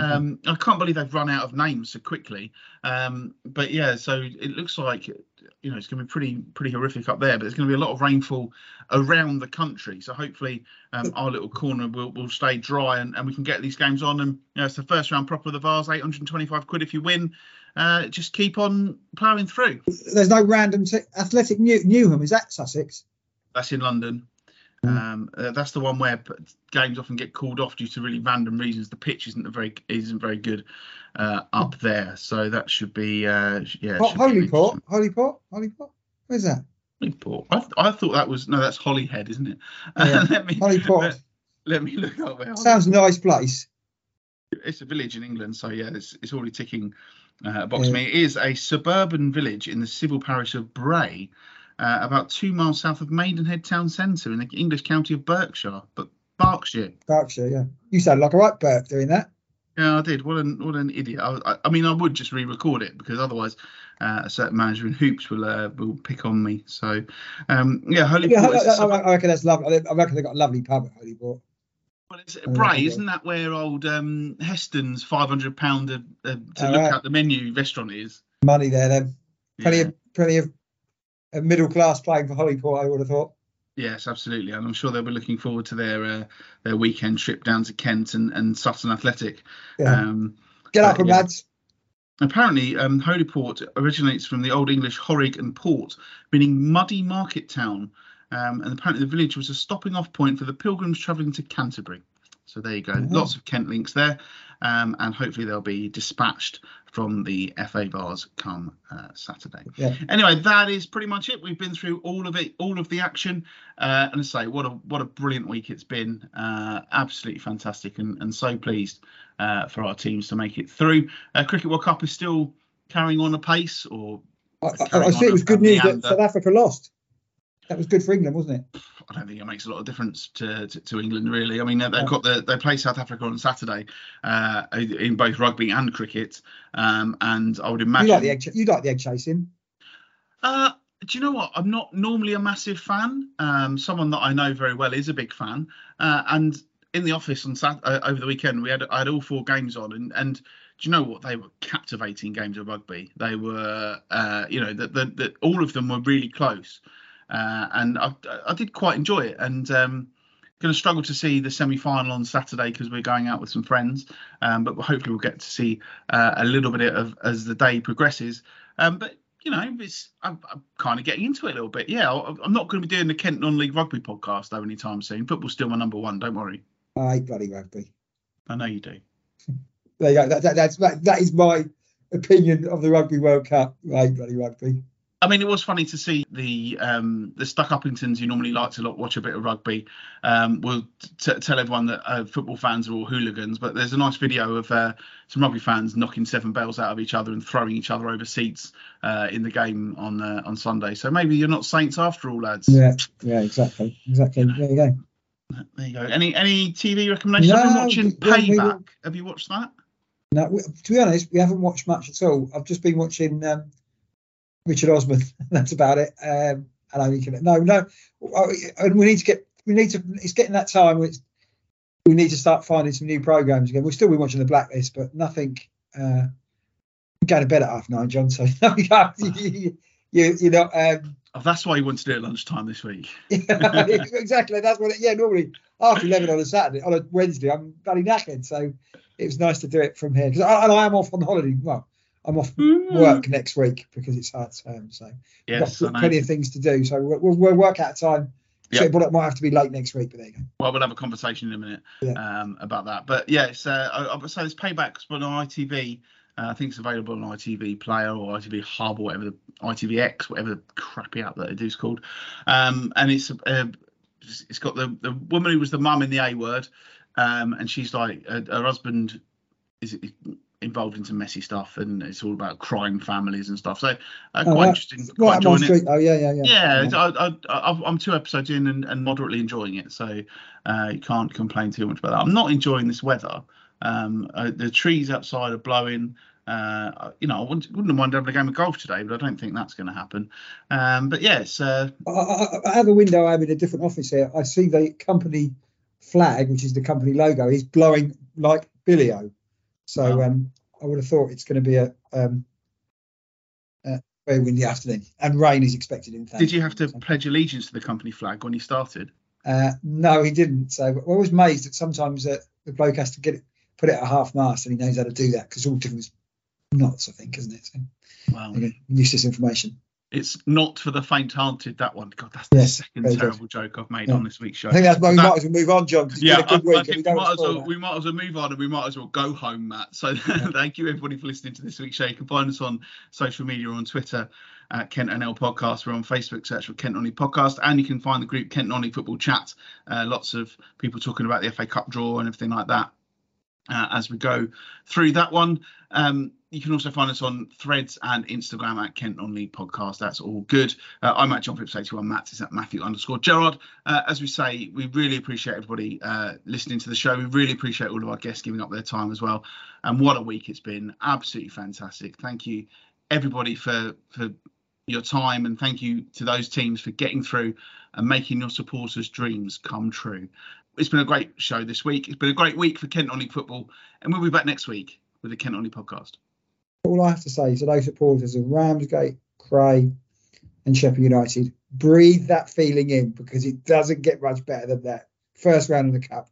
Um, I can't believe they've run out of names so quickly. Um, but yeah, so it looks like you know it's going to be pretty pretty horrific up there. But there's going to be a lot of rainfall around the country. So hopefully um, our little corner will, will stay dry and, and we can get these games on. And you know, it's the first round proper of the Vase, 825 quid if you win. Uh, just keep on ploughing through. There's no random t- Athletic New- Newham. Is that Sussex? That's in London. Um, uh, that's the one where games often get called off due to really random reasons. The pitch isn't a very isn't very good uh, up there, so that should be uh, yeah. Ho- Holyport. Holyport. Holyport. Where's that? Holyport. I, th- I thought that was no, that's Holyhead, isn't it? Yeah. let me Holyport. Let, let me look up where. Sounds a nice place. It's a village in England, so yeah, it's, it's already ticking uh, a box Yeah. for me. It is a suburban village in the civil parish of Bray, uh, about two miles south of Maidenhead town centre in the English county of Berkshire, but Berkshire. Berkshire. Yeah. You sound like a right Burke doing that. Yeah, I did. What an what an idiot. I, I, I mean, I would just re-record it because otherwise, uh, a certain manager in hoops will uh, will pick on me. So, um, yeah, Holy Yeah, I, Port. is a I, I, reckon that's lovely. I reckon they've got a lovely pub at Holyport. Well, it's I Bray, isn't that where old um, Heston's five hundred pound uh, uh, to Oh, look right. at the menu restaurant is? Money there then. Plenty Yeah. of plenty of uh, middle class playing for Holyport. I would have thought. Yes, absolutely, and I'm sure they'll be looking forward to their uh, their weekend trip down to Kent and, and Sutton Athletic. Yeah. Um, Get up, uh, yeah. lads. apparently, um, Holyport originates from the Old English Horig and Port, meaning muddy market town, um, and apparently the village was a stopping off point for the pilgrims travelling to Canterbury. So there you go, Mhm. lots of Kent links there, um, and hopefully they'll be dispatched from the FA Vase come uh, Saturday. Yeah. Anyway, that is pretty much it. We've been through all of it, all of the action, uh, and I say what a what a brilliant week it's been. Uh, absolutely fantastic, and and so pleased uh, for our teams to make it through. Uh, Cricket World Cup is still carrying on apace, or I, I, I see it was good news that. South Africa lost. That was good for England, wasn't it? I don't think it makes a lot of difference to, to, to England really. I mean, they've got the they play South Africa on Saturday uh, in both rugby and cricket, um, and I would You imagine. like the egg. You like the egg chasing. Uh, do you know what? I'm not normally a massive fan. Um, someone that I know very well is a big fan, uh, and in the office on Sat- uh, over the weekend we had I had all four games on, and and do you know what? They were captivating games of rugby. They were, uh, you know, that the, the, all of them were really close, uh, and I, I did quite enjoy it. And um, going to struggle to see the semi-final on Saturday because we're going out with some friends, um, but hopefully we'll get to see uh, a little bit of as the day progresses. Um, but you know, it's I'm, I'm kind of getting into it a little bit. Yeah, I'm not going to be doing the Kent non-league rugby podcast though anytime soon. Football's still my number one. Don't worry. I hate bloody rugby. I know you do. There you go. That, that, that's, that, that is my opinion of the Rugby World Cup. I hate bloody rugby. I mean, it was funny to see the um, the Stuck Uppingtons who normally like to watch a bit of rugby. Um, will t- tell everyone that uh, football fans are all hooligans, but there's a nice video of uh, some rugby fans knocking seven bells out of each other and throwing each other over seats uh, in the game on uh, on Sunday. So maybe you're not saints after all, lads. Yeah, yeah, exactly, exactly. There you go. There you go. Any any TV recommendations? I've been watching Payback. Have you watched that? No, we, to be honest, we haven't watched much at all. I've just been watching um, Richard Osman. That's about it. Um, and I think no, no, and we need to get. We need to. It's getting that time. It's, we need to start finding some new programs again. We'll still be watching the Blacklist, but nothing. Uh, going to bed at half nine, John. So you, you, you're not. Um, Oh, that's why you want to do it lunchtime this week. exactly. That's what. It, yeah, normally after eleven on a Saturday, on a Wednesday, I'm bloody knackered. So it was nice to do it from here because I, I am off on holiday. Well, I'm off work next week because it's half term. So Yes, got plenty of things to do. So we'll, we'll, we'll work out time. So but it might have to be late next week, but there you go. Well, we'll have a conversation in a minute Yeah. um, about that. But yeah, it's, uh, I, I would say it's paybacks, on ITV. Uh, I think it's available on ITV Player or ITV Hub or whatever the ITVX, whatever the crappy app that it is called. Um, and it's uh, it's got the the woman who was the mum in the A word, um, and she's like her, her husband is involved in some messy stuff, and it's all about crime families and stuff. So uh, Oh, quite interesting. Quite enjoying it. Oh yeah, yeah, yeah. Yeah, it's- I, I'm two episodes in and, and moderately enjoying it, so uh, you can't complain too much about that. I'm not enjoying this weather. Um, uh, the trees outside are blowing. Uh, you know, I wouldn't, wouldn't mind having a game of golf today, but I don't think that's going to happen. Um, but yeah, it's uh, I, I, I have a window. I'm in a different office here. I see the company flag, which is the company logo, is blowing like Billio. So Wow. um, I would have thought it's going to be a um, a very windy afternoon, and rain is expected in. Fact. Did you have to pledge allegiance to the company flag when you started? Uh, no, he didn't. So I was amazed that sometimes uh, the bloke has to get it, put it at half mast, and he knows how to do that because all different knots, I think, isn't it? So, again, useless information. It's not for the faint-hearted. That one. God, that's the Yes, second good. terrible joke I've made Yeah. on this week's show. I think that's why we That- might as well move on, John. Yeah, been a good I, week. I we think we might, as well, that. we might as well move on and we might as well go home, Matt. So thank you everybody for listening to this week's show. You can find us on social media on Twitter at Kent NL Podcast. We're on Facebook, search for Kent Nonny Podcast, and you can find the group Kent Nonny Football Chat. Uh, lots of people talking about the FA Cup draw and everything like that. Uh, as we go through that one, um, you can also find us on Threads and Instagram at Kent Nonny Podcast. That's all good. Uh, I'm at John Phipps 81. Matt is at Matthew underscore Gerard. Uh, as we say, we really appreciate everybody uh, listening to the show. We really appreciate all of our guests giving up their time as well. And what a week it's been! Absolutely fantastic. Thank you, everybody, for for your time, and thank you to those teams for getting through and making your supporters' dreams come true. It's been a great show this week. It's been a great week for Kent Only football, and we'll be back next week with the Kent Only podcast. All I have to say to those supporters of Ramsgate, Cray, and Sheppey United, breathe that feeling in because it doesn't get much better than that. First round of the cup,